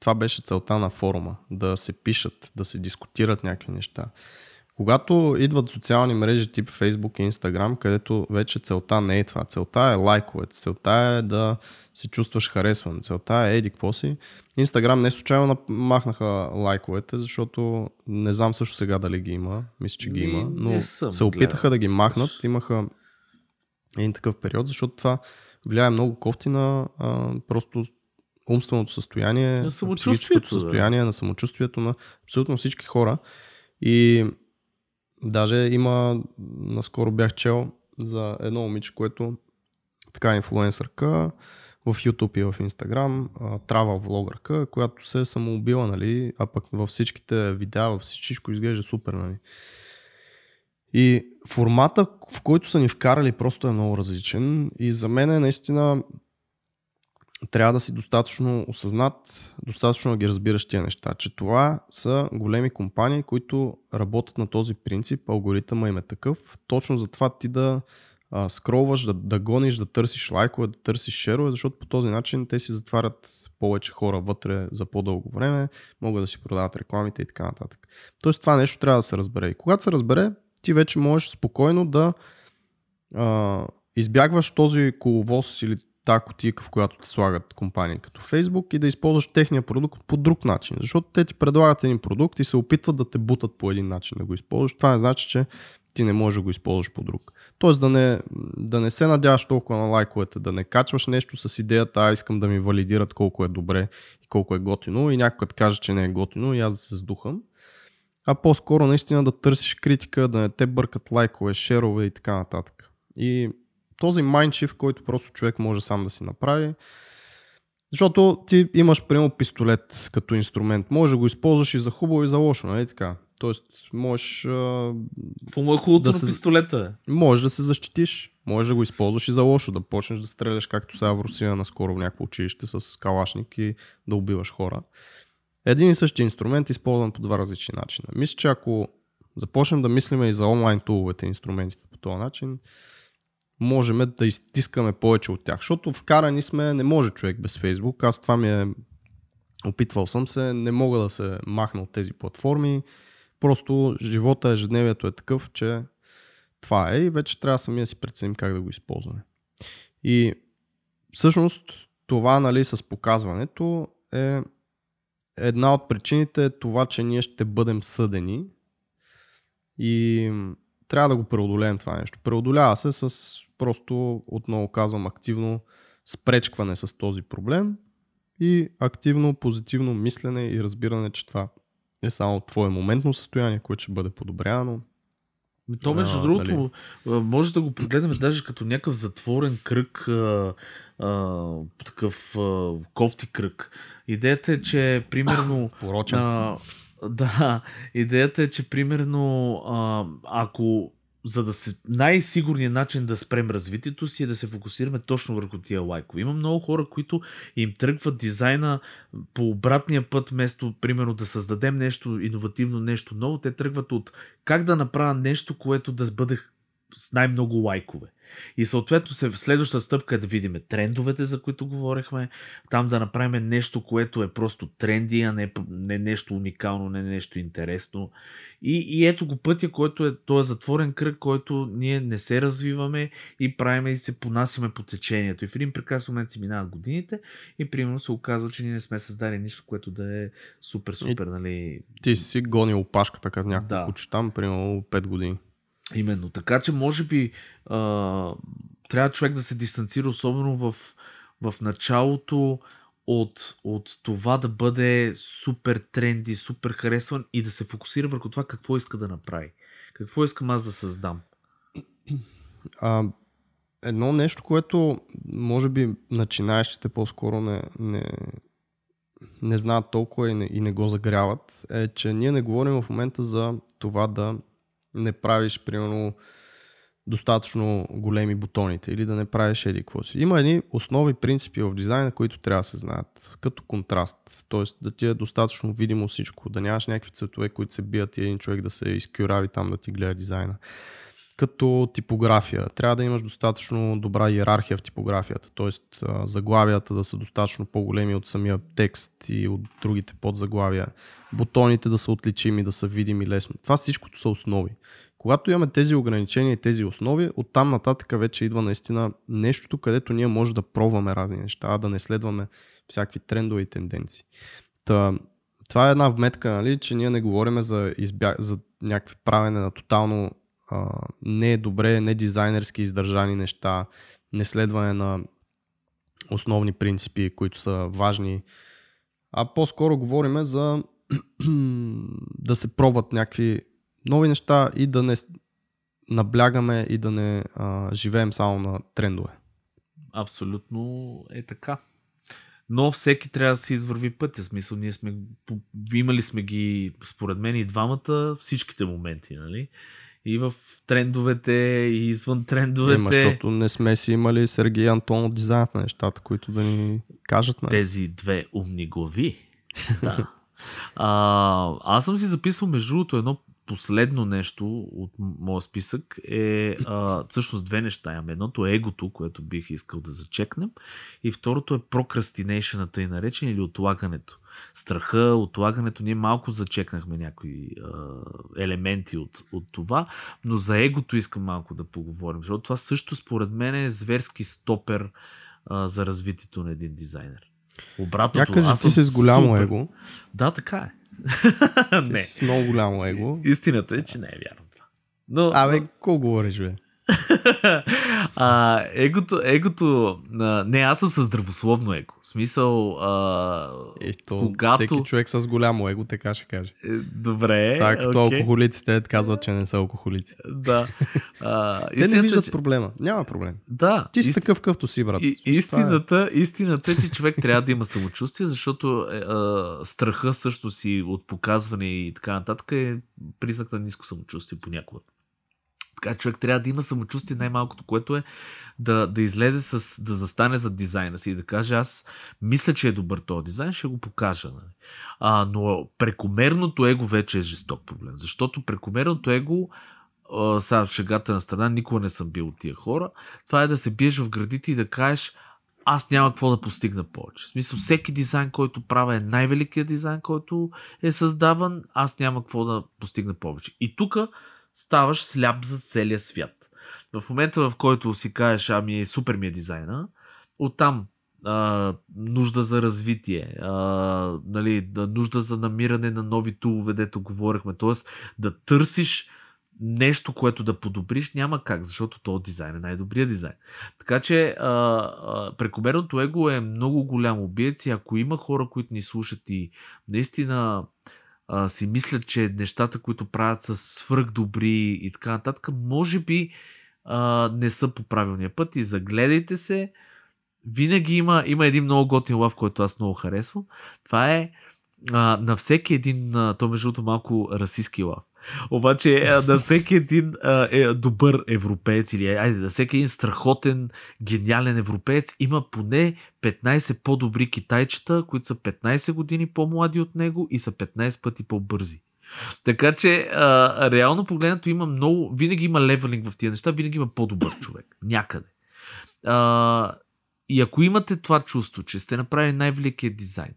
това беше целта на форума, да се пишат, да се дискутират някакви неща. Когато идват социални мрежи тип Facebook и Instagram, където вече целта не е това. Целта е лайковете, целта е да се чувстваш харесван, целта е еди какво си. Instagram не случайно махнаха лайковете, защото не знам също сега дали ги има. Мисля, че ги има, но се опитаха да ги махнат. Имаха един такъв период, защото това влияе много кофти на а, просто умственото състояние, на самочувствието, състояние, да. на самочувствието на абсолютно всички хора. И Даже има, наскоро бях чел за едно момиче, което така инфлуенсърка в YouTube и в Instagram, трава влогърка, която се е самоубила, нали, а пък във всичките видеа, във всичко изглежда супер, нали. И формата, в който са ни вкарали, просто е много различен. И за мен е наистина трябва да си достатъчно осъзнат, достатъчно да ги разбираш тия неща, че това са големи компании, които работят на този принцип, алгоритъма им е такъв, точно за това ти да а, скролваш, да, да гониш, да търсиш лайкове, да търсиш шерове, защото по този начин те си затварят повече хора вътре за по-дълго време, могат да си продават рекламите и така нататък. Тоест това нещо трябва да се разбере. И когато се разбере, ти вече можеш спокойно да а, избягваш този коловоз или тази кутийка, в която те слагат компании като Facebook и да използваш техния продукт по друг начин. Защото те ти предлагат един продукт и се опитват да те бутат по един начин да го използваш. Това не значи, че ти не можеш да го използваш по друг. Тоест да не, да не се надяваш толкова на лайковете, да не качваш нещо с идеята, а искам да ми валидират колко е добре и колко е готино и някой да каже, че не е готино и аз да се сдухам. А по-скоро наистина да търсиш критика, да не те бъркат лайкове, шерове и така нататък. И този майндшифт, който просто човек може сам да си направи. Защото ти имаш, примерно, пистолет като инструмент. Може да го използваш и за хубаво и за лошо, нали така? Тоест, можеш... Какво му е хубавото да на пистолета? Може да се защитиш. Може да го използваш и за лошо, да почнеш да стреляш, както сега в Русия наскоро в някакво училище с калашник и да убиваш хора. Един и същи инструмент използван по два различни начина. Мисля, че ако започнем да мислим и за онлайн туловете, инструментите по този начин, можем да изтискаме повече от тях. Защото вкарани сме, не може човек без Фейсбук. Аз това ми е, опитвал съм се, не мога да се махна от тези платформи. Просто живота, ежедневието е такъв, че това е и вече трябва самия да си преценим как да го използваме. И всъщност това нали, с показването е една от причините е това, че ние ще бъдем съдени и трябва да го преодолеем това нещо. Преодолява се с просто, отново казвам, активно спречкване с този проблем и активно, позитивно мислене и разбиране, че това е само твое моментно състояние, което ще бъде подобрявано. То, между а, другото, нали? може да го погледнем даже като някакъв затворен кръг, а, а, такъв а, кофти кръг. Идеята е, че примерно... Порочен. А, да, идеята е, че примерно а, ако за да се най-сигурният начин да спрем развитието си е да се фокусираме точно върху тия лайкове. Има много хора, които им тръгват дизайна по обратния път, вместо, примерно, да създадем нещо иновативно, нещо ново, те тръгват от как да направя нещо, което да бъде с най-много лайкове. И съответно се, следващата стъпка е да видим трендовете, за които говорихме, там да направим нещо, което е просто тренди, а не, не нещо уникално, не нещо интересно. И, и ето го пътя, който е, този е затворен кръг, който ние не се развиваме и правиме и се понасяме по течението. И в един прекрасен момент си минават годините и примерно се оказва, че ние не сме създали нищо, което да е супер, супер, и нали... Ти си гонил опашката като някакво да. там, примерно 5 години. Именно. Така че, може би, а, трябва човек да се дистанцира, особено в, в началото от, от това да бъде супер тренди, супер харесван и да се фокусира върху това какво иска да направи. Какво искам аз да създам. А, едно нещо, което може би начинаещите по-скоро не, не, не знаят толкова и не, и не го загряват, е, че ние не говорим в момента за това да не правиш, примерно, достатъчно големи бутоните или да не правиш еди какво си. Има едни основи принципи в дизайна, които трябва да се знаят, като контраст. Т.е. да ти е достатъчно видимо всичко, да нямаш някакви цветове, които се бият и един човек да се изкюрави там да ти гледа дизайна. Като типография. Трябва да имаш достатъчно добра иерархия в типографията, т.е. заглавията да са достатъчно по-големи от самия текст и от другите подзаглавия. Бутоните да са отличими, да са видими лесно. Това всичкото са основи. Когато имаме тези ограничения и тези основи, оттам нататък вече идва наистина нещото, където ние може да пробваме разни неща, да не следваме всякакви трендове и тенденции. Та, това е една вметка, нали, че ние не говорим за, избя... за някакви правене на тотално а, не е добре, не дизайнерски издържани неща, не следване на основни принципи, които са важни, а по-скоро говорим за да се пробват някакви нови неща и да не наблягаме и да не а, живеем само на трендове. Абсолютно е така. Но всеки трябва да си извърви пътя. Смисъл, ние сме, имали сме ги, според мен, и двамата, всичките моменти, нали? И в трендовете, и извън трендовете. Ема, защото не сме си имали Сергей Антон от дизайнът на нещата, които да ни кажат. Нали? Тези две умни глави. да. А, аз съм си записал между другото едно последно нещо от моя списък е а, всъщност две неща. Имам. Едното е егото, което бих искал да зачекнем и второто е прокрастинейшната и наречен или отлагането. Страха, отлагането, ние малко зачекнахме някои а, елементи от, от това, но за егото искам малко да поговорим, защото това също според мен е зверски стопер а, за развитието на един дизайнер. Обратното, Я кажа, аз ти си с голямо супер... его. Да, така е. не. С много голямо его. Истината е, че не е вярно това. Но, Абе, но... какво говориш, бе? а, егото, егото, а, не, аз съм с здравословно его. В смисъл, а, Ето, когато... всеки човек с голямо его, така ще каже. Е, добре. Това като okay. алкохолиците казват, че не са алкохолици. Да. А, Те не виждат че... проблема. Няма проблем. Да. Ти си ист... такъв къвто си, брат. И, истината, е... истината е, че човек трябва да има самочувствие, защото е, а, страха също си от показване и така нататък е признак на ниско самочувствие понякога. Така човек трябва да има самочувствие най-малкото, което е да, да излезе с, да застане за дизайна си и да каже аз мисля, че е добър този дизайн, ще го покажа. Нали? А, но прекомерното его вече е жесток проблем, защото прекомерното его сега в шегата на страна, никога не съм бил от тия хора. Това е да се биеш в градите и да кажеш, аз няма какво да постигна повече. В смисъл, всеки дизайн, който правя е най-великият дизайн, който е създаван, аз няма какво да постигна повече. И тук ставаш сляп за целия свят. В момента, в който си кажеш, ами супер ми е дизайна, оттам а, нужда за развитие, а, нали, нужда за намиране на нови тулове, дето говорихме. Тоест да търсиш нещо, което да подобриш, няма как, защото този дизайн е най-добрият дизайн. Така че а, а, прекомерното его е много голям убиец и ако има хора, които ни слушат и наистина а, си мислят, че нещата, които правят са свръх добри и така нататък, може би а, не са по правилния път и загледайте се. Винаги има, има един много готин лав, който аз много харесвам. Това е а, на всеки един, а, то между другото малко расистски лав. Обаче на всеки един а, е, добър европеец или айде, на всеки един страхотен, гениален европеец има поне 15 по-добри китайчета, които са 15 години по-млади от него и са 15 пъти по-бързи. Така че, а, реално погледнато има много, винаги има левелинг в тия неща, винаги има по-добър човек. Някъде. А, и ако имате това чувство, че сте направили най-великият дизайн,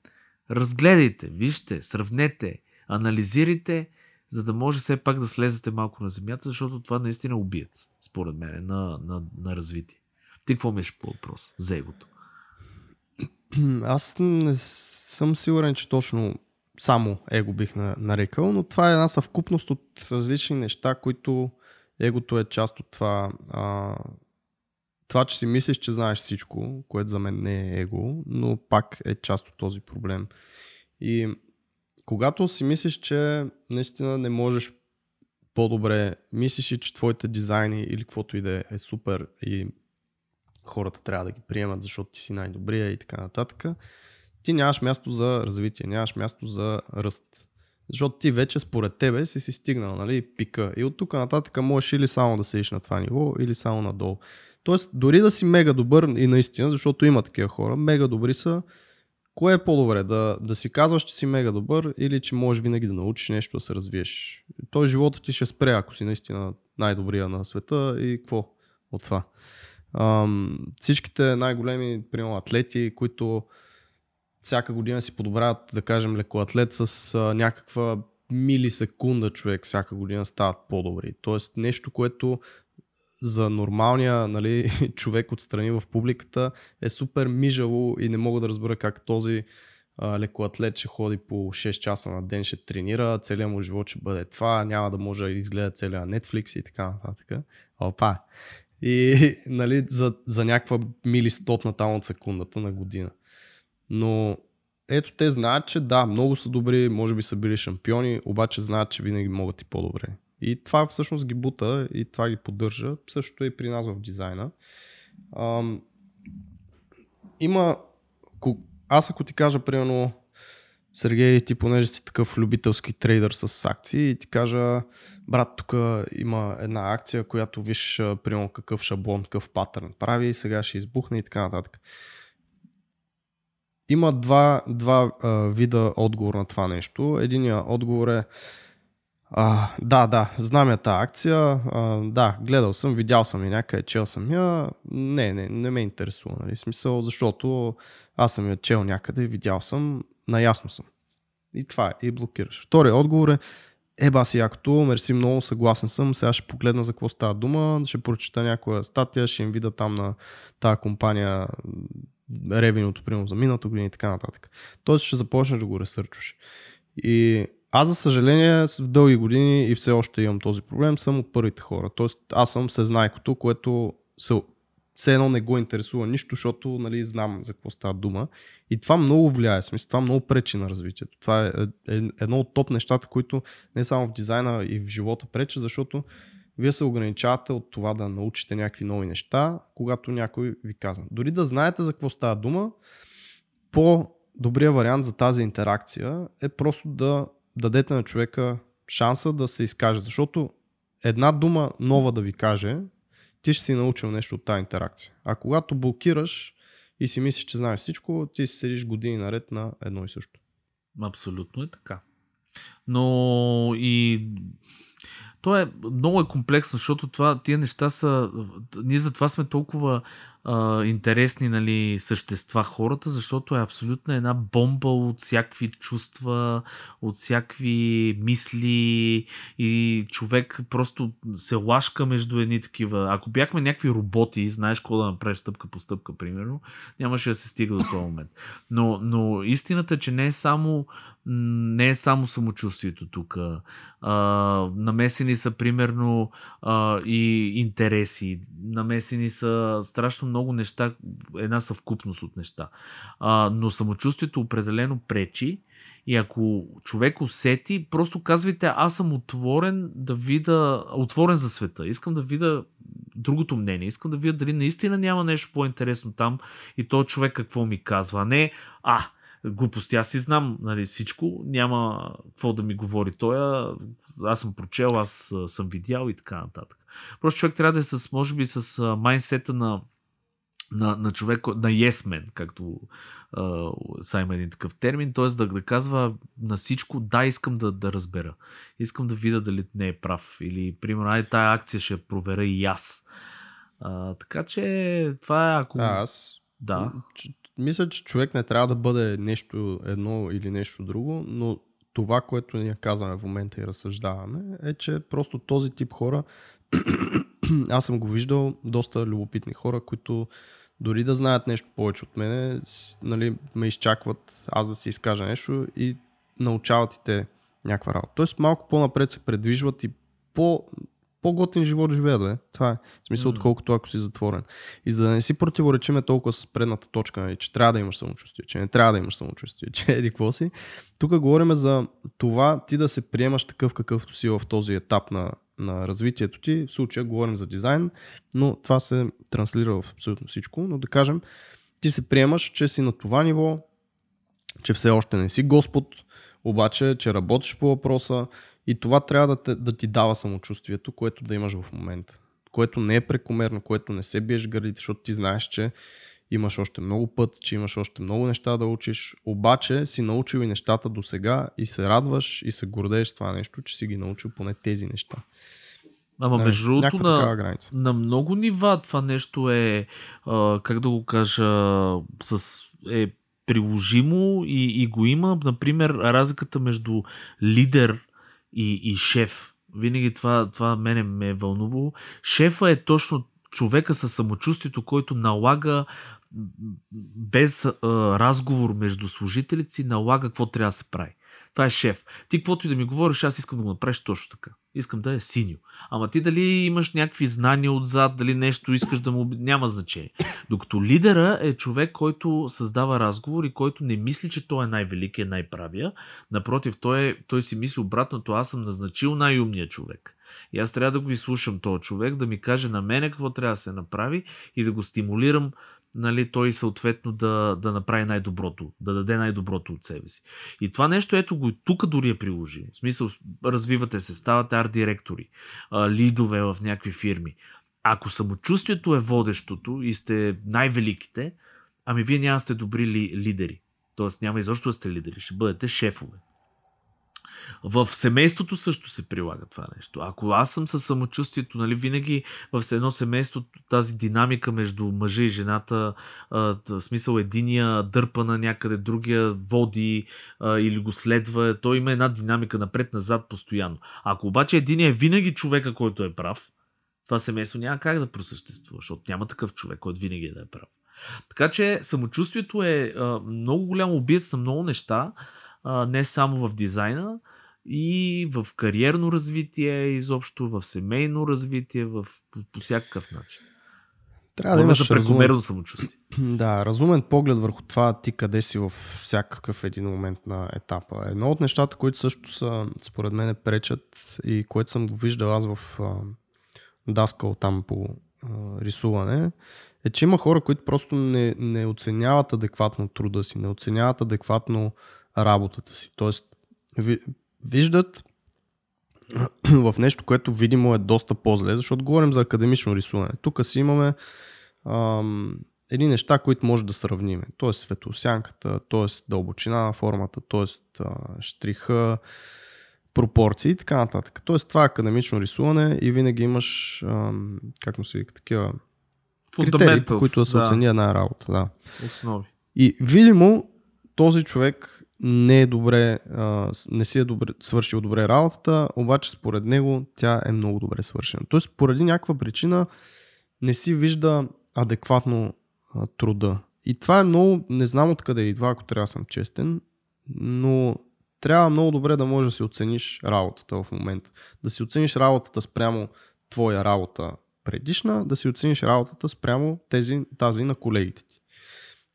разгледайте, вижте, сравнете, анализирайте, за да може все пак да слезете малко на земята, защото това наистина е убиец, според мен, на, на, на развитие. Ти какво мислиш по въпрос за егото? Аз не съм сигурен, че точно само его бих нарекал, но това е една съвкупност от различни неща, които егото е част от това. А, това, че си мислиш, че знаеш всичко, което за мен не е его, но пак е част от този проблем. И когато си мислиш, че наистина не можеш по-добре, мислиш и, че твоите дизайни или каквото и да е, е супер и хората трябва да ги приемат, защото ти си най-добрия и така нататък, ти нямаш място за развитие, нямаш място за ръст. Защото ти вече според тебе си си стигнал, нали, пика. И от тук нататък можеш или само да седиш на това ниво, или само надолу. Тоест, дори да си мега добър и наистина, защото има такива хора, мега добри са, Кое е по-добре? Да, да си казваш, че си мега добър или че можеш винаги да научиш нещо, да се развиеш? Той живота ти ще спре, ако си наистина най-добрия на света и какво от това? Ам, всичките най-големи, примерно, атлети, които всяка година си подобряват, да кажем, лекоатлет с а, някаква милисекунда човек всяка година стават по-добри. Тоест нещо, което за нормалния нали, човек отстрани в публиката е супер мижаво и не мога да разбера как този лекоатлет ще ходи по 6 часа на ден, ще тренира, целият му живот ще бъде това, няма да може да изгледа целия Netflix и така нататък. Опа! И нали, за, за някаква милистотна там от секундата на година. Но ето те знаят, че да, много са добри, може би са били шампиони, обаче знаят, че винаги могат и по-добре. И това всъщност ги бута и това ги поддържа. Същото е и при нас в дизайна. Ам, има... Аз ако ти кажа, примерно, Сергей, ти понеже си такъв любителски трейдър с акции и ти кажа, брат, тук има една акция, която виж, примерно, какъв шаблон, какъв патърн прави, сега ще избухне и така нататък. Има два, два а, вида отговор на това нещо. Единият отговор е, а, да, да, знам я тази акция. А, да, гледал съм, видял съм и някъде, чел съм я. Не, не, не ме интересува. Нали? Смисъл, защото аз съм я чел някъде, видял съм, наясно съм. И това е, и блокираш. Втория отговор е, е, баси якото, мерси много, съгласен съм, сега ще погледна за какво става дума, ще прочита някоя статия, ще им видя там на тази компания ревеното, примерно за миналото година и така нататък. Тоест ще започнеш да го ресърчваш. И аз, за съжаление, в дълги години и все още имам този проблем, съм от първите хора. Тоест, аз съм сезнайкото, което се, все едно не го интересува нищо, защото нали, знам за какво става дума. И това много влияе, смисъл, това много пречи на развитието. Това е, е, е едно от топ нещата, които не само в дизайна и в живота пречи, защото вие се ограничавате от това да научите някакви нови неща, когато някой ви казва. Дори да знаете за какво става дума, по добрия вариант за тази интеракция е просто да дадете на човека шанса да се изкаже, защото една дума нова да ви каже, ти ще си научил нещо от тази интеракция. А когато блокираш и си мислиш, че знаеш всичко, ти си седиш години наред на едно и също. Абсолютно е така. Но и то е много е комплексно, защото това, тия неща са... Ние затова сме толкова а, интересни нали, същества хората, защото е абсолютно една бомба от всякакви чувства, от всякакви мисли и човек просто се лашка между едни такива. Ако бяхме някакви роботи, знаеш какво да направиш стъпка по стъпка, примерно, нямаше да се стига до този момент. Но, но истината е, че не е само не е само самочувствието тук. намесени са примерно а, и интереси, намесени са страшно много неща, една съвкупност от неща. А, но самочувствието определено пречи и ако човек усети, просто казвайте, аз съм отворен да видя, отворен за света. Искам да видя другото мнение. Искам да видя дали наистина няма нещо по-интересно там и то човек какво ми казва. А не, а, глупости. Аз си знам нали, всичко, няма какво да ми говори той. Аз съм прочел, аз съм видял и така нататък. Просто човек трябва да е с, може би, с майнсета на, на, на човек, на yes man, както а, са има един такъв термин, т.е. Да, да казва на всичко, да, искам да, да разбера. Искам да видя дали не е прав. Или, примерно, ай, тая акция ще проверя и аз. А, така че, това е ако... А, аз да мисля, че човек не трябва да бъде нещо едно или нещо друго, но това, което ние казваме в момента и разсъждаваме, е, че просто този тип хора, аз съм го виждал, доста любопитни хора, които дори да знаят нещо повече от мене, нали, ме изчакват аз да си изкажа нещо и научават и те някаква работа. Тоест малко по-напред се предвижват и по по-готин живот живеят, бе. Това е. В смисъл, отколкото ако си затворен. И за да не си противоречиме толкова с предната точка, нали, че трябва да имаш самочувствие, че не трябва да имаш самочувствие, че еди какво си. Тук говорим за това ти да се приемаш такъв какъвто си в този етап на, на развитието ти. В случая говорим за дизайн, но това се транслира в абсолютно всичко. Но да кажем, ти се приемаш, че си на това ниво, че все още не си Господ, обаче, че работиш по въпроса и това трябва да, те, да ти дава самочувствието, което да имаш в момента. Което не е прекомерно, което не се биеш гърдите, защото ти знаеш, че имаш още много път, че имаш още много неща да учиш, обаче си научил и нещата до сега и се радваш и се гордееш с това нещо, че си ги научил поне тези неща. Ама между другото на, на много нива това нещо е, а, как да го кажа, с, е приложимо и, и го има. Например, разликата между лидер и, и шеф. Винаги това, това мене ме е вълнувало. Шефа е точно човека със самочувствието, който налага без а, разговор между служителите си, налага какво трябва да се прави. Това е шеф. Ти каквото и да ми говориш, аз искам да го направиш точно така. Искам да е синьо. Ама ти дали имаш някакви знания отзад, дали нещо искаш да му... Няма значение. Докато лидера е човек, който създава разговор и който не мисли, че той е най-великия, най-правия. Напротив, той, е, той си мисли обратното. Аз съм назначил най-умния човек. И аз трябва да го изслушам този човек, да ми каже на мене какво трябва да се направи и да го стимулирам нали, той съответно да, да направи най-доброто, да даде най-доброто от себе си. И това нещо, ето го тук дори е приложи. В смисъл, развивате се, ставате арт-директори, лидове в някакви фирми. Ако самочувствието е водещото и сте най-великите, ами вие няма сте добри ли, лидери. Тоест няма изобщо да сте лидери, ще бъдете шефове. В семейството също се прилага това нещо. Ако аз съм със самочувствието, нали, винаги в едно семейство тази динамика между мъжа и жената, в смисъл единия дърпа на някъде, другия води или го следва, то има една динамика напред-назад постоянно. Ако обаче единия е винаги човека, който е прав, това семейство няма как да просъществува, защото няма такъв човек, който винаги е да е прав. Така че самочувствието е много голямо убиец на много неща, не само в дизайна, и в кариерно развитие, изобщо в семейно развитие, в, по, по всякакъв начин. Трябва да имаш за прекомерно разумен... самочувствие. Да, разумен поглед върху това ти къде си в всякакъв един момент на етапа. Едно от нещата, които също са, според мен, пречат и което съм го виждал аз в а, Даскал там по а, рисуване, е, че има хора, които просто не, не оценяват адекватно труда си, не оценяват адекватно работата си. Тоест, виждат в нещо, което видимо е доста по-зле, защото говорим за академично рисуване. Тук си имаме ам, едни неща, които може да сравним. Тоест светосянката, т.е. дълбочина на формата, т.е. штриха, пропорции и така нататък. Тоест това е академично рисуване и винаги имаш, ам, как му се вика, такива критерии, по които да се да. оцени една работа. Да. Основи. И видимо този човек не е добре, а, не си е добре, свършил добре работата, обаче според него тя е много добре свършена. Тоест поради някаква причина не си вижда адекватно а, труда. И това е много, не знам откъде идва, ако трябва съм честен, но трябва много добре да можеш да си оцениш работата в момента. Да си оцениш работата спрямо твоя работа предишна, да си оцениш работата спрямо тези, тази на колегите ти.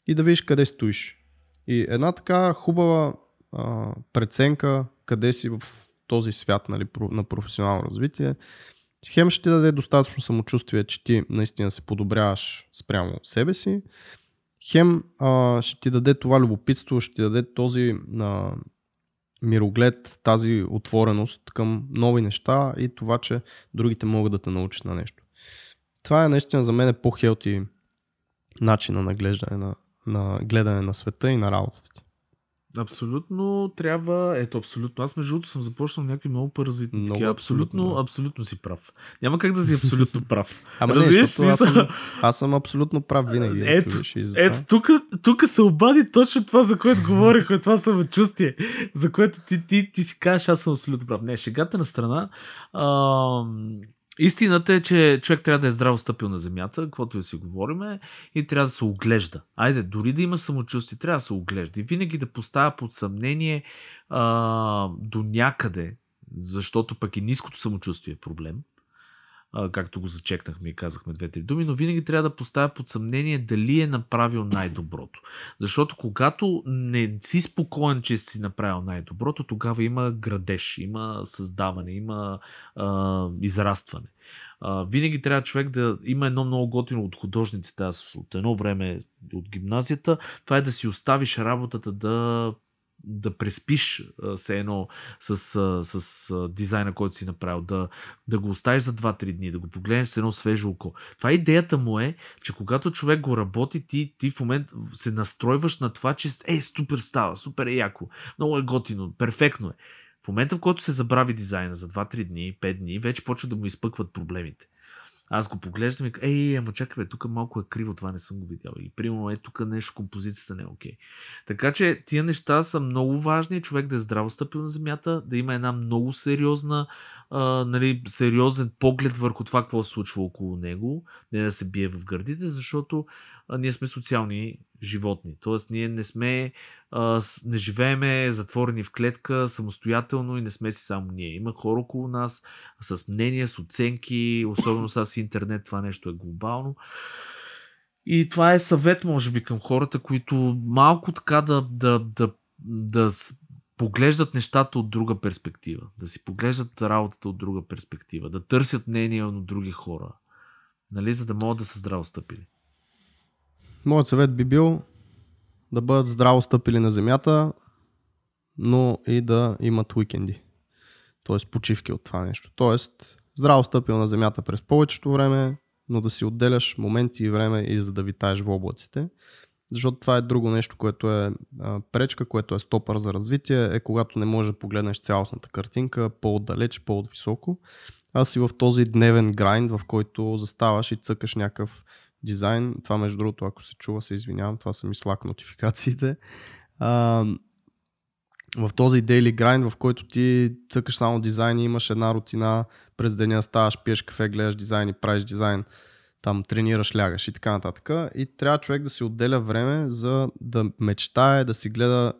И да видиш къде стоиш. И една така хубава а, преценка къде си в този свят нали, на професионално развитие, хем ще ти даде достатъчно самочувствие, че ти наистина се подобряваш спрямо себе си, хем а, ще ти даде това любопитство, ще ти даде този а, мироглед, тази отвореност към нови неща и това, че другите могат да те научат на нещо. Това е наистина за мен е по-хелти начина на гледане на, на гледане на света и на работата ти. Абсолютно трябва. Ето, абсолютно. Аз, между другото, съм започнал някакви много паразитни. Много Много абсолютно, абсолютно, абсолютно си прав. Няма как да си абсолютно прав. Ама не, Разбираш, защото аз смисъл? съм, аз съм абсолютно прав винаги. Ето. Ето, тук, тук се обади точно това, за което говорихме, това самочувствие, за което ти, ти, ти си кажеш, аз съм абсолютно прав. Не, шегата на страна. А, истината е, че човек трябва да е здраво стъпил на земята, каквото и да си говориме, и трябва да се оглежда. Айде, дори да има самочувствие, трябва да се оглежда. И винаги да поставя под съмнение а, до някъде, защото пък и ниското самочувствие е проблем както го зачекнахме и казахме две-три думи, но винаги трябва да поставя под съмнение дали е направил най-доброто. Защото когато не си спокоен, че си направил най-доброто, тогава има градеж, има създаване, има а, израстване. А, винаги трябва човек да има едно много готино от художниците, аз от едно време от гимназията, това е да си оставиш работата да да преспиш все едно с, с а, дизайна, който си направил, да, да го оставиш за 2-3 дни, да го погледнеш с едно свежо око. Това идеята му е, че когато човек го работи, ти, ти в момент се настройваш на това, че е, супер става, супер е яко, много е готино, перфектно е. В момента, в който се забрави дизайна за 2-3 дни, 5 дни, вече почва да му изпъкват проблемите. Аз го поглеждам и казвам, ей, ама чакай, бе, тук малко е криво, това не съм го видял. Или, примерно, е, тук нещо, композицията не е окей. Така че тия неща са много важни, човек да е здраво стъпил на земята, да има една много сериозна, а, нали, сериозен поглед върху това, какво се случва около него, не да се бие в гърдите, защото а, ние сме социални животни. Тоест, ние не сме, не живееме затворени в клетка самостоятелно и не сме си само ние. Има хора около нас с мнения, с оценки, особено с интернет, това нещо е глобално. И това е съвет, може би, към хората, които малко така да, да, да, да поглеждат нещата от друга перспектива, да си поглеждат работата от друга перспектива, да търсят мнение от други хора, нали, за да могат да са здраво стъпили. Моят съвет би бил да бъдат здраво стъпили на земята, но и да имат уикенди. Тоест почивки от това нещо. Тоест, здраво стъпил на земята през повечето време, но да си отделяш моменти и време и за да витаеш в облаците. Защото това е друго нещо, което е пречка, което е стопър за развитие, е когато не можеш да погледнеш цялостната картинка по-отдалеч, по-високо. Аз си в този дневен грайнд, в който заставаш и цъкаш някакъв дизайн. Това между другото, ако се чува, се извинявам, това са ми слак нотификациите. А, в този daily grind, в който ти цъкаш само дизайн и имаш една рутина, през деня ставаш, пиеш кафе, гледаш дизайн и правиш дизайн, там тренираш, лягаш и така нататък. И трябва човек да си отделя време за да мечтае, да си гледа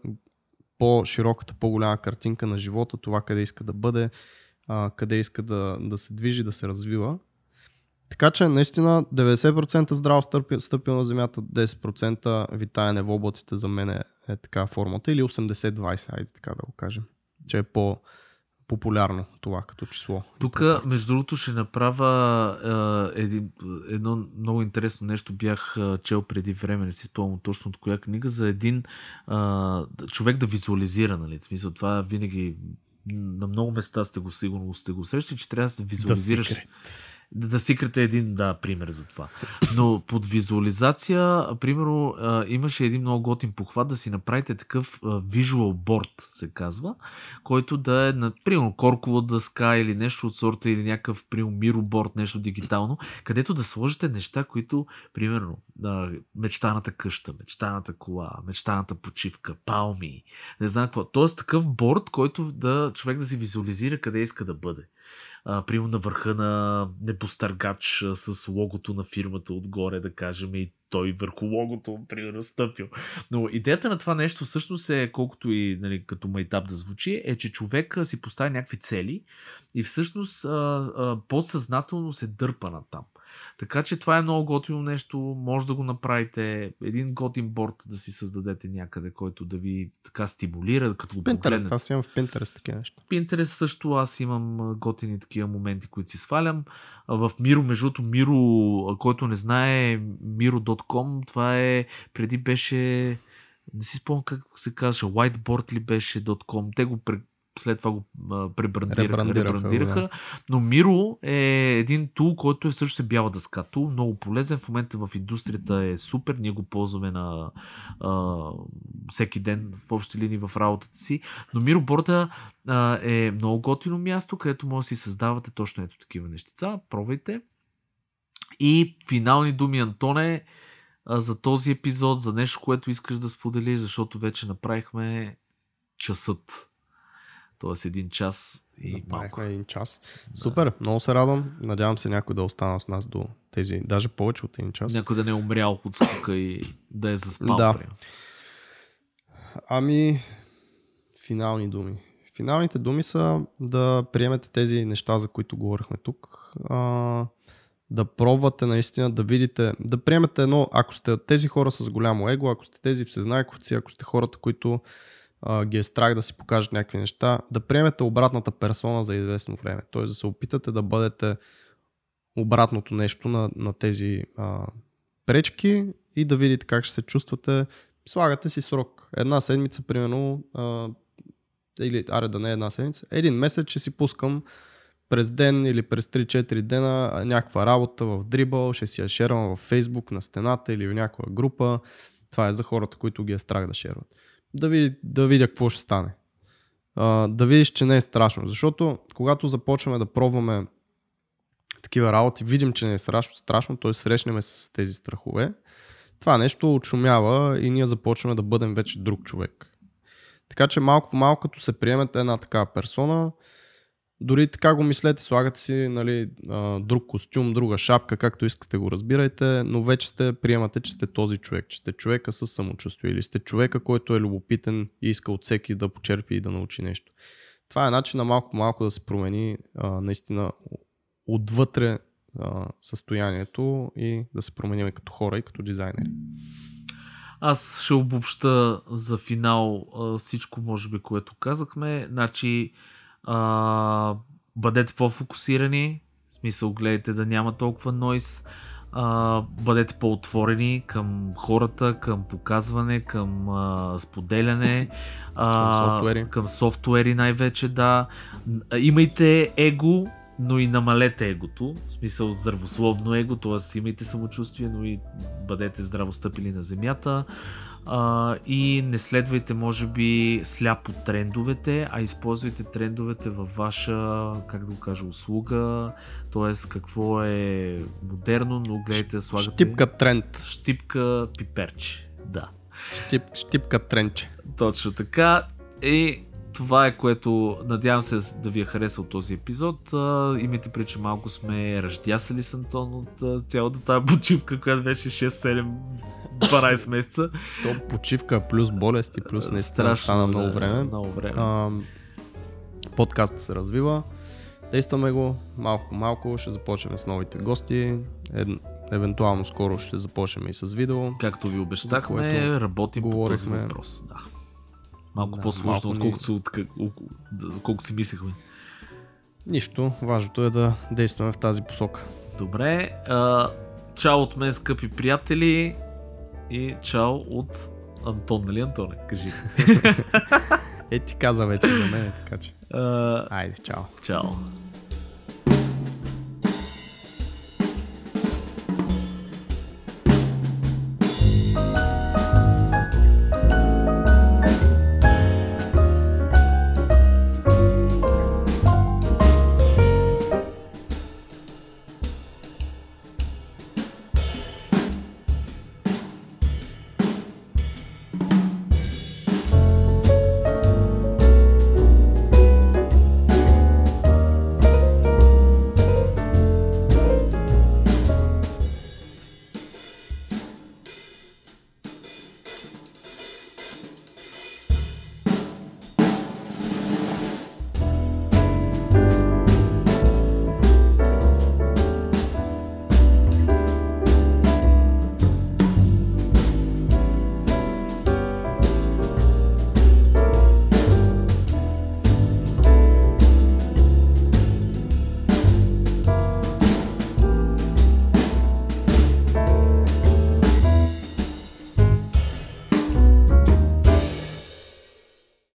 по-широката, по-голяма картинка на живота, това къде иска да бъде, къде иска да, да се движи, да се развива. Така че наистина 90% здраво стъпил, стъпил на земята, 10% витаене в облаците за мен е, е така формата или 80-20, айде така да го кажем, че е по популярно това като число. Тук, между другото, ще направя е, едно много интересно нещо. Бях чел преди време, не си спомням точно от коя книга, за един е, човек да визуализира. Нали? Смисъл, това винаги на много места сте го сигурно сте го срещали, че трябва да визуализираш. secret. Да Secret е един, да, пример за това. Но под визуализация, примерно, имаше един много готин похват да си направите такъв visual board, се казва, който да е, на, примерно, коркова дъска или нещо от сорта, или някакъв, примерно, мироборд, нещо дигитално, където да сложите неща, които, примерно, мечтаната къща, мечтаната кола, мечтаната почивка, палми, не знам какво. Тоест такъв борд, който да човек да си визуализира къде иска да бъде примерно на върха на небостъргач а, с логото на фирмата отгоре, да кажем, и той върху логото, примерно, стъпил. Но идеята на това нещо всъщност е, колкото и нали, като майтап да звучи, е, че човек си поставя някакви цели и всъщност а, а, подсъзнателно се дърпа на там. Така че това е много готино нещо, може да го направите. Един готин борт да си създадете някъде, който да ви така стимулира, като го Pinterest, аз имам в Pinterest такива неща. Pinterest също аз имам готини такива моменти, които си свалям. В Миро, между другото, Миро, който не знае, Miro.com, това е, преди беше не си спомням как се казваше, whiteboard ли беше .com. Те го след това го пребрандираха, ребрандираха, ребрандираха. Да. но Миро е един тул, който е също бяла дъска тул, много полезен, в момента в индустрията е супер, ние го ползваме на а, всеки ден в общи линии в работата си, но Миро Борда е много готино място, където може да си създавате точно ето такива нещица, пробвайте. И финални думи, Антоне, за този епизод, за нещо, което искаш да споделиш, защото вече направихме часът. Тоест един час и малко. един час. Да. Супер, много се радвам. Надявам се някой да остана с нас до тези, даже повече от един час. Някой да не е умрял от скука и да е заспал. Да. Ами, финални думи. Финалните думи са да приемете тези неща, за които говорихме тук. А, да пробвате наистина да видите, да приемете едно, ако сте тези хора с голямо его, ако сте тези всезнайковци, ако сте хората, които а, ги е страх да си покажат някакви неща, да приемете обратната персона за известно време. Т.е. да се опитате да бъдете обратното нещо на, на тези а, пречки и да видите как ще се чувствате. Слагате си срок. Една седмица, примерно, а, или, аре да не една седмица, един месец ще си пускам през ден или през 3-4 дена някаква работа в дрибъл, ще си я шервам в Facebook на стената или в някаква група. Това е за хората, които ги е страх да шерват да, види, да видя какво ще стане. А, да видиш, че не е страшно. Защото когато започваме да пробваме такива работи, видим, че не е страшно, страшно т.е. срещнем с тези страхове, това нещо отшумява и ние започваме да бъдем вече друг човек. Така че малко по малко, като се приемете една такава персона, дори така го мислете, слагате си нали, друг костюм, друга шапка, както искате го разбирайте, но вече сте, приемате, че сте този човек, че сте човека с самочувствие или сте човека, който е любопитен и иска от всеки да почерпи и да научи нещо. Това е начин на малко малко да се промени а, наистина отвътре а, състоянието и да се променим като хора и като дизайнери. Аз ще обобща за финал а, всичко, може би, което казахме. Значи, а, бъдете по-фокусирани, в смисъл гледайте да няма толкова нойс, а, бъдете по-отворени към хората, към показване, към а, споделяне, а, към софтуери. към софтуери най-вече, да. Имайте его, но и намалете егото, в смисъл здравословно его, т.е. имайте самочувствие, но и бъдете здравостъпили на земята а, и не следвайте, може би, сляпо трендовете, а използвайте трендовете във ваша, как да го кажа, услуга, т.е. какво е модерно, но гледайте да слагате... Щипка тренд. Щипка пиперче, да. Щип, щипка тренче. Точно така. И това е което надявам се да ви е харесал този епизод. А, имайте преди, че малко сме ръждясали с Антон от а, цялата тази почивка, която беше 6-7 12 месеца. То почивка плюс болести, плюс не стана много време. Много време. А, подкастът се развива. Действаме го малко малко, ще започнем с новите гости. Ед, евентуално скоро ще започнем и с видео. Както ви обещахме, работим по този въпрос. Да. Малко да, по-сложно, отколкото, ни... колко си мислехме. Нищо, важното е да действаме в тази посока. Добре, а, чао от мен, скъпи приятели и чао от Антон, нали Антоне? Кажи. е, ти каза вече за мен, така че. Uh, Айде, чао. Чао.